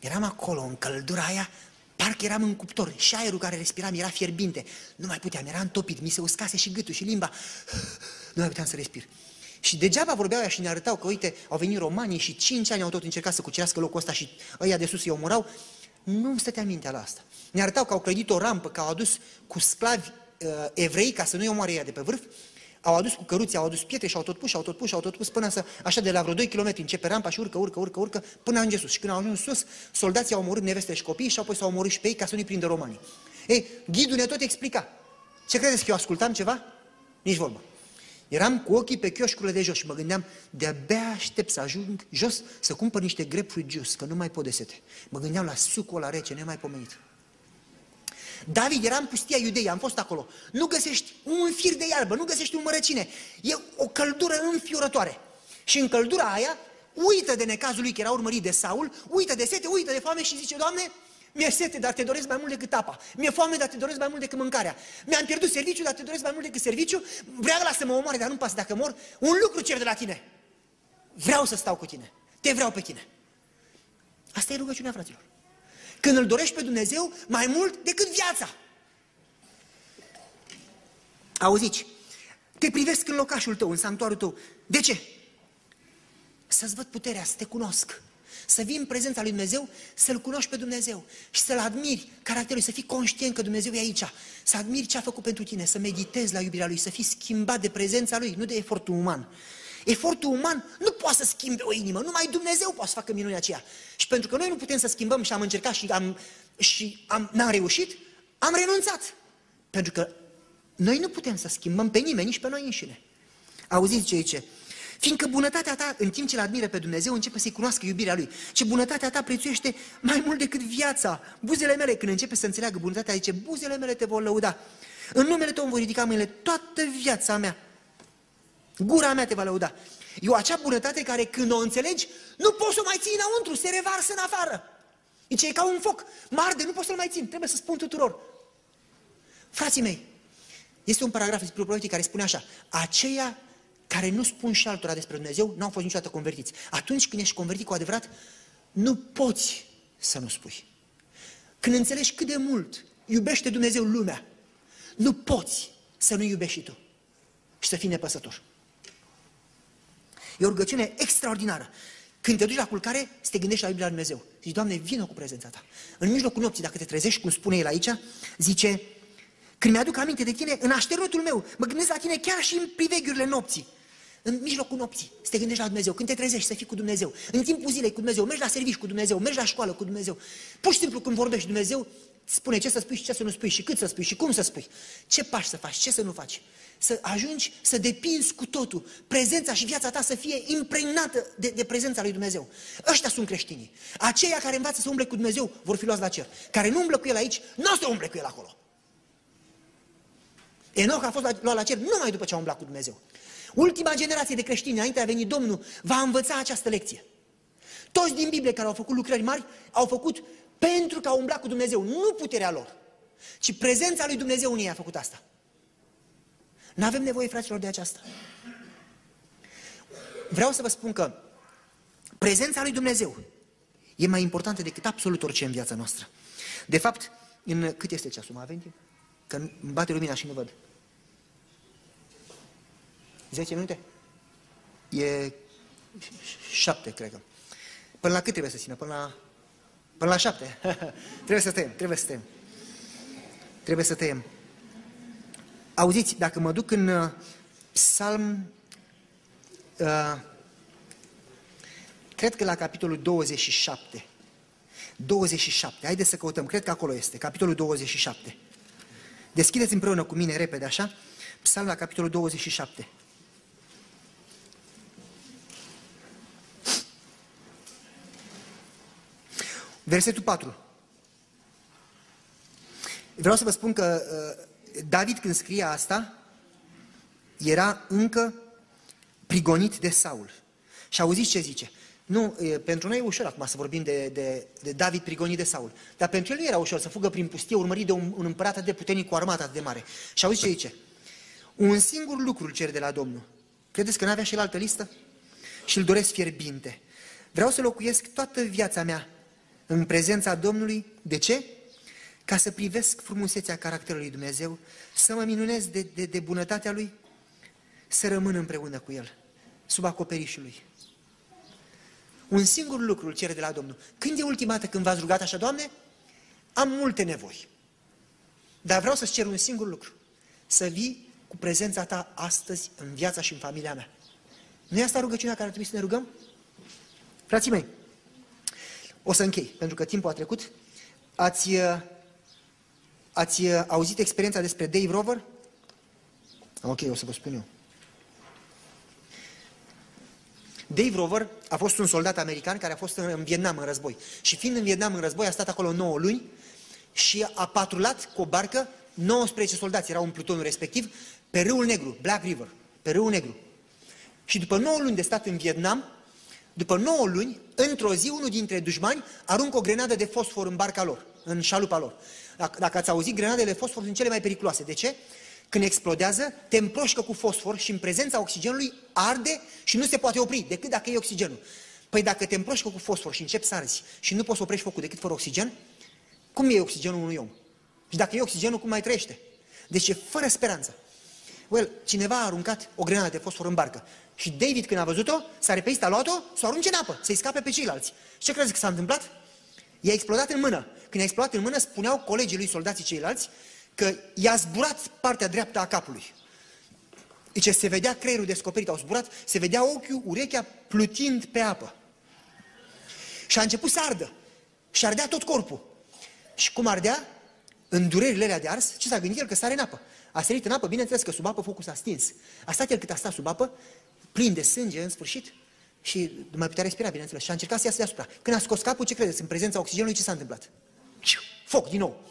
eram acolo în căldura aia, parcă eram în cuptor și aerul care respiram era fierbinte. Nu mai puteam, era întopit, mi se uscase și gâtul și limba. Nu mai puteam să respir. Și degeaba vorbeau aia și ne arătau că, uite, au venit romanii și cinci ani au tot încercat să cucerească locul ăsta și ăia de sus îi omorau. Nu îmi stătea mintea la asta. Ne arătau că au clădit o rampă, că au adus cu sclavi uh, evrei ca să nu-i omoare ea de pe vârf au adus cu căruții, au adus pietre și au tot pus, și au tot pus, și au tot pus, până să, așa de la vreo 2 km începe rampa și urcă, urcă, urcă, urcă, până ajunge sus. Și când au ajuns sus, soldații au omorât neveste și copii și apoi s-au omorât și pe ei ca să nu-i prindă romanii. Ei, ghidul ne tot explica. Ce credeți că eu ascultam ceva? Nici vorbă. Eram cu ochii pe chioșcurile de jos și mă gândeam, de-abia aștept să ajung jos să cumpăr niște grapefruit juice, că nu mai pot de sete. Mă gândeam la sucul la rece, mai pomenit. David era în pustia Iudei, am fost acolo. Nu găsești un fir de iarbă, nu găsești un mărăcine. E o căldură înfiorătoare. Și în căldura aia, uită de necazul lui că era urmărit de Saul, uită de sete, uită de foame și zice, Doamne, mi-e sete, dar te doresc mai mult decât apa. Mi-e foame, dar te doresc mai mult decât mâncarea. Mi-am pierdut serviciu, dar te doresc mai mult decât serviciu. Vreau la să mă omoare, dar nu pasă dacă mor. Un lucru cer de la tine. Vreau să stau cu tine. Te vreau pe tine. Asta e rugăciunea, fraților. Când îl dorești pe Dumnezeu mai mult decât viața. Auziți, te privesc în locașul tău, în sanctuarul tău. De ce? Să-ți văd puterea, să te cunosc. Să vii în prezența lui Dumnezeu, să-L cunoști pe Dumnezeu și să-L admiri caracterul, să fii conștient că Dumnezeu e aici, să admiri ce a făcut pentru tine, să meditezi la iubirea Lui, să fii schimbat de prezența Lui, nu de efortul uman. Efortul uman nu poate să schimbe o inimă, numai Dumnezeu poate să facă minunea aceea. Și pentru că noi nu putem să schimbăm și am încercat și, am, și am, n-am reușit, am renunțat. Pentru că noi nu putem să schimbăm pe nimeni, nici pe noi înșine. Auziți ce zice? Fiindcă bunătatea ta, în timp ce îl admiră pe Dumnezeu, începe să-i cunoască iubirea Lui. Ce bunătatea ta prețuiește mai mult decât viața. Buzele mele, când începe să înțeleagă bunătatea, zice, buzele mele te vor lăuda. În numele tău voi ridica mâinile toată viața mea. Gura mea te va lăuda. E o acea bunătate care când o înțelegi, nu poți să o mai ții înăuntru, se revarsă în afară. Deci e ca un foc, marde, nu poți să-l mai țin, trebuie să spun tuturor. Frații mei, este un paragraf despre profetii care spune așa, aceia care nu spun și altora despre Dumnezeu, nu au fost niciodată convertiți. Atunci când ești convertit cu adevărat, nu poți să nu spui. Când înțelegi cât de mult iubește Dumnezeu lumea, nu poți să nu iubești și tu și să fii nepăsător. E o rugăciune extraordinară. Când te duci la culcare, să te gândești la Biblia lui Dumnezeu. Zici, Doamne, vină cu prezența Ta. În mijlocul nopții, dacă te trezești, cum spune el aici, zice, când mi-aduc aminte de tine, în așterotul meu, mă gândesc la tine chiar și în priveghiurile nopții. În mijlocul nopții, să te gândești la Dumnezeu, când te trezești, să fii cu Dumnezeu, în timpul zilei cu Dumnezeu, mergi la serviciu cu Dumnezeu, mergi la școală cu Dumnezeu. Pur și simplu când vorbești Dumnezeu, spune ce să spui și ce să nu spui și cât să spui și cum să spui. Ce pași să faci, ce să nu faci să ajungi să depinzi cu totul. Prezența și viața ta să fie impregnată de, de prezența lui Dumnezeu. Ăștia sunt creștinii. Aceia care învață să umble cu Dumnezeu vor fi luați la cer. Care nu umblă cu el aici, nu o să umble cu el acolo. Enoch a fost luat la cer numai după ce a umblat cu Dumnezeu. Ultima generație de creștini, înainte a venit Domnul, va învăța această lecție. Toți din Biblie care au făcut lucrări mari, au făcut pentru că au umblat cu Dumnezeu, nu puterea lor, ci prezența lui Dumnezeu în ei a făcut asta. Nu avem nevoie, fraților, de aceasta. Vreau să vă spun că prezența lui Dumnezeu e mai importantă decât absolut orice în viața noastră. De fapt, în cât este ceasul? Mai avem timp? Că îmi bate lumina și nu văd. 10 minute? E 7, cred că. Până la cât trebuie să țină? Până la Până la șapte. trebuie să tăiem, trebuie să tăiem. Trebuie să tăiem. Auziți, dacă mă duc în uh, psalm, uh, cred că la capitolul 27, 27, haideți să căutăm, cred că acolo este, capitolul 27. Deschideți împreună cu mine repede, așa? Psalm la capitolul 27. Versetul 4. Vreau să vă spun că uh, David când scrie asta, era încă prigonit de Saul. Și auziți ce zice? Nu, pentru noi e ușor acum să vorbim de, de, de David prigonit de Saul. Dar pentru el nu era ușor să fugă prin pustie urmărit de un, un împărat de puternic cu o armată atât de mare. Și auziți ce zice? Un singur lucru îl cer de la Domnul. Credeți că n-avea și el altă listă? Și îl doresc fierbinte. Vreau să locuiesc toată viața mea în prezența Domnului. De ce? Ca să privesc frumusețea caracterului Dumnezeu, să mă minunez de, de, de bunătatea Lui, să rămân împreună cu El, sub acoperișul Lui. Un singur lucru îl cere de la Domnul. Când e ultima dată când v-ați rugat așa, Doamne? Am multe nevoi. Dar vreau să-ți cer un singur lucru. Să vii cu prezența ta astăzi în viața și în familia mea. Nu e asta rugăciunea care ar trebui să ne rugăm? Frații mei, o să închei, pentru că timpul a trecut. Ați, uh, ați uh, auzit experiența despre Dave Rover? Ok, o să vă spun eu. Dave Rover a fost un soldat american care a fost în Vietnam în război. Și fiind în Vietnam în război, a stat acolo 9 luni și a patrulat cu o barcă 19 soldați, erau în plutonul respectiv, pe râul Negru, Black River, pe râul Negru. Și după 9 luni de stat în Vietnam, după 9 luni, într-o zi, unul dintre dușmani aruncă o grenadă de fosfor în barca lor, în șalupa lor. Dacă, dacă ați auzit, grenadele de fosfor sunt cele mai periculoase. De ce? Când explodează, te împroșcă cu fosfor și în prezența oxigenului arde și nu se poate opri, decât dacă e oxigenul. Păi dacă te împroșcă cu fosfor și începi să arzi și nu poți oprești focul decât fără oxigen, cum e oxigenul unui om? Și dacă e oxigenul, cum mai trăiește? Deci e fără speranță. Well, cineva a aruncat o grenadă de fosfor în barcă. Și David, când a văzut-o, s-a repezit, a luat-o, s-a arunce în apă, să-i scape pe ceilalți. Și ce crezi că s-a întâmplat? I-a explodat în mână. Când a explodat în mână, spuneau colegii lui, soldații ceilalți, că i-a zburat partea dreaptă a capului. Deci se vedea creierul descoperit, au zburat, se vedea ochiul, urechea plutind pe apă. Și a început să ardă. Și ardea tot corpul. Și cum ardea, în durerile alea de ars, ce s-a gândit el? Că sare în apă. A sărit în apă, bineînțeles că sub apă focul s-a stins. A stat el cât a stat sub apă, plin de sânge în sfârșit, și nu mai putea respira, bineînțeles. Și a încercat să iasă deasupra. Când a scos capul, ce credeți? În prezența oxigenului, ce s-a întâmplat? Foc, din nou.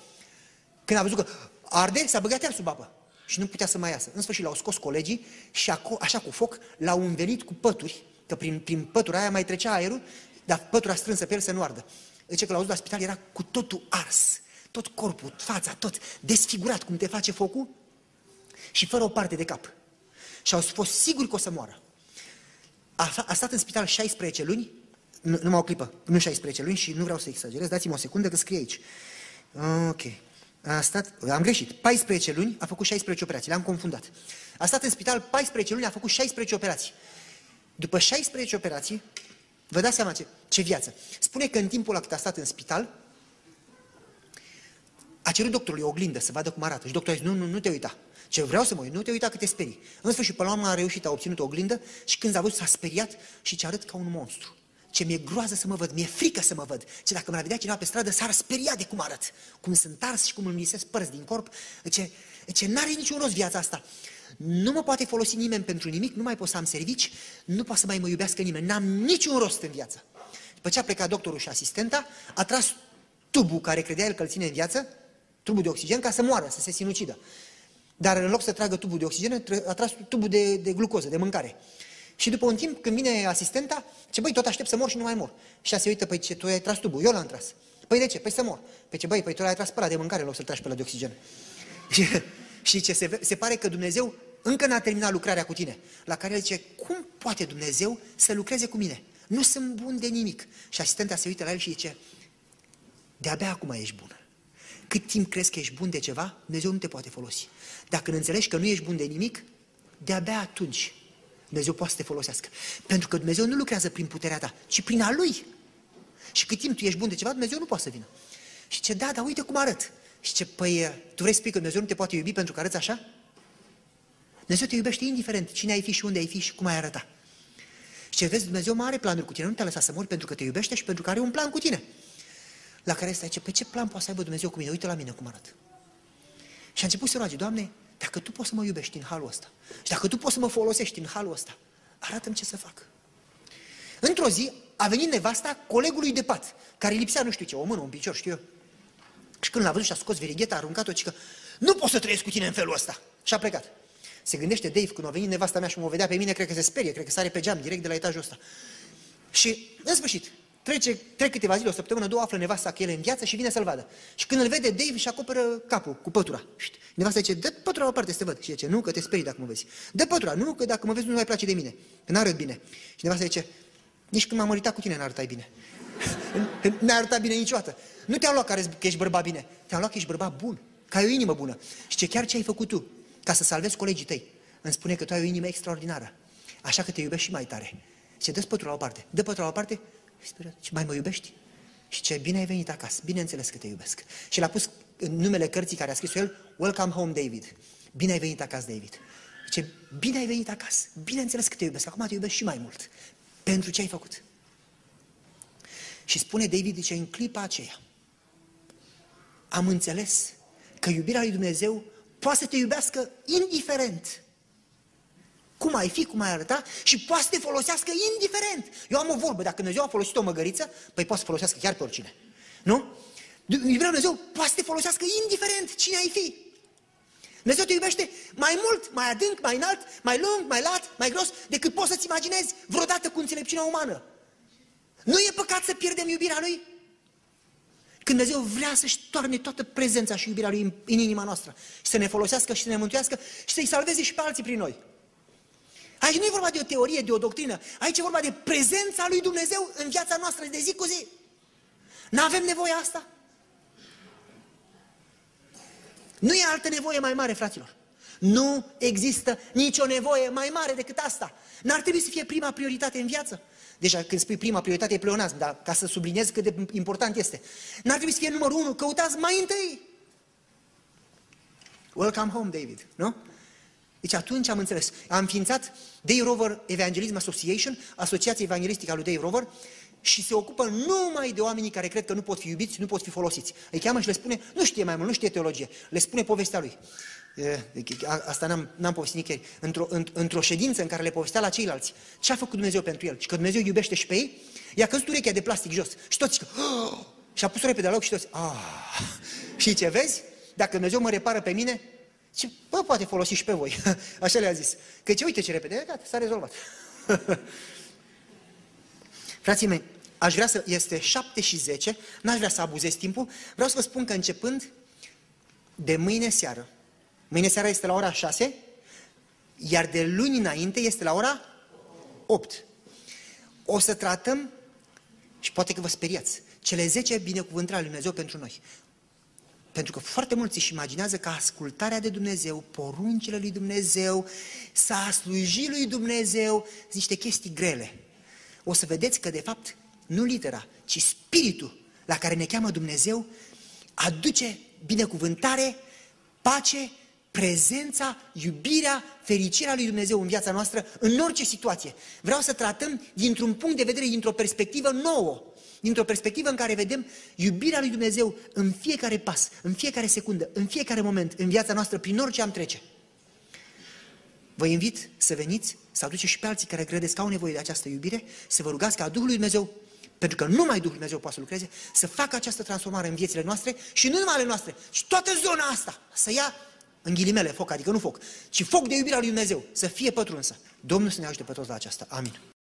Când a văzut că arde, s-a băgat iar sub apă. Și nu putea să mai iasă. În sfârșit l-au scos colegii și așa cu foc l-au învelit cu pături, că prin, prin pătura aia mai trecea aerul, dar pătura strânsă pe el să nu ardă. Deci că l-au dus la spital, era cu totul ars. Tot corpul, fața, tot desfigurat, cum te face focul, și fără o parte de cap. Și au fost siguri că o să moară. A, a stat în spital 16 luni, nu, numai o clipă, nu 16 luni și nu vreau să exagerez, dați-mi o secundă că scrie aici. Ok. A stat, am greșit, 14 luni, a făcut 16 operații, le-am confundat. A stat în spital 14 luni, a făcut 16 operații. După 16 operații, vă dați seama ce, ce viață. Spune că în timpul ăla cât a stat în spital, a cerut doctorului o oglindă să vadă cum arată. Și doctorul a zis, nu, nu, nu te uita. Ce vreau să mă uit, nu te uita că te sperii. În sfârșit, până la urmă a reușit, a obținut o oglindă și când a văzut s-a speriat și ce arăt ca un monstru. Ce mi-e groază să mă văd, mi-e frică să mă văd. Ce dacă mă vedea cineva pe stradă, s-ar speria de cum arăt. Cum sunt ars și cum îmi lisesc părți din corp. Ce, ce n-are niciun rost viața asta. Nu mă poate folosi nimeni pentru nimic, nu mai pot să am servici, nu pot să mai mă iubească nimeni. N-am niciun rost în viață. După ce a plecat doctorul și asistenta, a tras tubul care credea el că îl ține în viață, tubul de oxigen, ca să moară, să se sinucidă. Dar în loc să tragă tubul de oxigen, a tras tubul de, de glucoză, de mâncare. Și după un timp, când vine asistenta, ce băi, tot aștept să mor și nu mai mor. Și se uită, păi ce, tu ai tras tubul, eu l-am tras. Păi de ce? Păi să mor. Păi ce, băi, păi tu l-ai tras pe ăla de mâncare, în loc să-l tragi pe ăla de oxigen. Și, și ce se, se pare că Dumnezeu încă n-a terminat lucrarea cu tine. La care el zice, cum poate Dumnezeu să lucreze cu mine? Nu sunt bun de nimic. Și asistenta se uită la el și zice, de-abia acum ești bună. Cât timp crezi că ești bun de ceva, Dumnezeu nu te poate folosi. Dacă nu înțelegi că nu ești bun de nimic, de-abia atunci Dumnezeu poate să te folosească. Pentru că Dumnezeu nu lucrează prin puterea ta, ci prin a Lui. Și cât timp tu ești bun de ceva, Dumnezeu nu poate să vină. Și ce, da, dar uite cum arăt. Și ce, păi, tu vrei să spui că Dumnezeu nu te poate iubi pentru că arăți așa? Dumnezeu te iubește indiferent cine ai fi și unde ai fi și cum ai arăta. Și ce vezi, Dumnezeu mai are planuri cu tine, nu te-a lăsat să mori pentru că te iubește și pentru că are un plan cu tine. La care stai, ce, pe ce plan poate să aibă Dumnezeu cu mine? Uite la mine cum arăt. Și a început să roage, Doamne, dacă Tu poți să mă iubești în halul ăsta și dacă Tu poți să mă folosești în halul ăsta, arată-mi ce să fac. Într-o zi a venit nevasta colegului de pat, care lipsea nu știu ce, o mână, un picior, știu eu. Și când l-a văzut și a scos verigheta, a aruncat-o, și că nu pot să trăiesc cu tine în felul ăsta. Și a plecat. Se gândește Dave, când a venit nevasta mea și mă vedea pe mine, cred că se sperie, cred că sare pe geam, direct de la etajul ăsta. Și, în sfârșit, trece, trec câteva zile, o săptămână, două, află nevasta că el e în viață și vine să-l vadă. Și când îl vede, Dave și acoperă capul cu pătura. Și nevasta zice, dă pătura la parte să te văd. Și zice, nu, că te sperii dacă mă vezi. Dă pătura, nu, că dacă mă vezi nu mai place de mine, că n-arăt bine. Și nevasta zice, nici când m-am măritat cu tine n-arătai bine. n-a arătat bine niciodată. Nu te-am luat că ești bărbat bine, te-am luat că ești bărbat bun, că ai o inimă bună. Și ce chiar ce ai făcut tu, ca să salvezi colegii tăi, îmi spune că tu ai o inimă extraordinară. Așa că te iubești și mai tare. Și dă pătura la o parte. Dă pătura la o parte și mai mă iubești? Și ce bine ai venit acasă. Bineînțeles că te iubesc. Și l-a pus în numele cărții care a scris el, Welcome home, David. Bine ai venit acasă, David. Ce bine ai venit acasă. Bineînțeles că te iubesc. Acum te iubesc și mai mult. Pentru ce ai făcut. Și spune David, zice, în clipa aceea, am înțeles că iubirea lui Dumnezeu poate să te iubească indiferent cum ai fi, cum ai arăta și poate să te folosească indiferent. Eu am o vorbă, dacă Dumnezeu a folosit o măgăriță, păi poate să folosească chiar pe oricine. Nu? Iubirea Dumnezeu poate să te folosească indiferent cine ai fi. Dumnezeu te iubește mai mult, mai adânc, mai înalt, mai lung, mai lat, mai gros, decât poți să-ți imaginezi vreodată cu înțelepciunea umană. Nu e păcat să pierdem iubirea Lui? Când Dumnezeu vrea să-și toarne toată prezența și iubirea Lui în, în inima noastră și să ne folosească și să ne mântuiască și să-i salveze și pe alții prin noi. Aici nu e vorba de o teorie, de o doctrină. Aici e vorba de prezența lui Dumnezeu în viața noastră de zi cu zi. Nu avem nevoie asta? Nu e altă nevoie mai mare, fraților. Nu există nicio nevoie mai mare decât asta. N-ar trebui să fie prima prioritate în viață. Deja când spui prima prioritate e pleonasm, dar ca să subliniez cât de important este. N-ar trebui să fie numărul unu, căutați mai întâi. Welcome home, David, nu? Deci atunci am înțeles. Am înființat Day Rover Evangelism Association, asociația evanghelistică a lui Day Rover, și se ocupă numai de oamenii care cred că nu pot fi iubiți, nu pot fi folosiți. Îi cheamă și le spune, nu știe mai mult, nu știe teologie, le spune povestea lui. Asta n-am, n-am povestit nicăieri. Într-o, într ședință în care le povestea la ceilalți ce a făcut Dumnezeu pentru el și că Dumnezeu iubește și pe ei, i-a căzut urechea de plastic jos și toți zic, oh! și a pus repede la loc și toți, ah. și ce vezi? Dacă Dumnezeu mă repară pe mine, și bă, poate folosi și pe voi. Așa le-a zis. Că ce uite ce repede, gata, s-a rezolvat. Frații mei, aș vrea să, este 7 și 10, n-aș vrea să abuzez timpul, vreau să vă spun că începând de mâine seară, mâine seara este la ora 6, iar de luni înainte este la ora 8. O să tratăm, și poate că vă speriați, cele 10 binecuvântări ale Dumnezeu pentru noi. Pentru că foarte mulți își imaginează că ascultarea de Dumnezeu, poruncile lui Dumnezeu, să a sluji lui Dumnezeu, sunt niște chestii grele. O să vedeți că, de fapt, nu litera, ci spiritul la care ne cheamă Dumnezeu aduce binecuvântare, pace, prezența, iubirea, fericirea lui Dumnezeu în viața noastră, în orice situație. Vreau să tratăm dintr-un punct de vedere, dintr-o perspectivă nouă dintr-o perspectivă în care vedem iubirea lui Dumnezeu în fiecare pas, în fiecare secundă, în fiecare moment, în viața noastră, prin orice am trece. Vă invit să veniți, să aduceți și pe alții care credeți că au nevoie de această iubire, să vă rugați ca Duhul lui Dumnezeu, pentru că numai Duhul Dumnezeu poate să lucreze, să facă această transformare în viețile noastre și nu numai ale noastre, ci toată zona asta, să ia în ghilimele foc, adică nu foc, ci foc de iubirea lui Dumnezeu, să fie pătrunsă. Domnul să ne ajute pe toți la aceasta. Amin.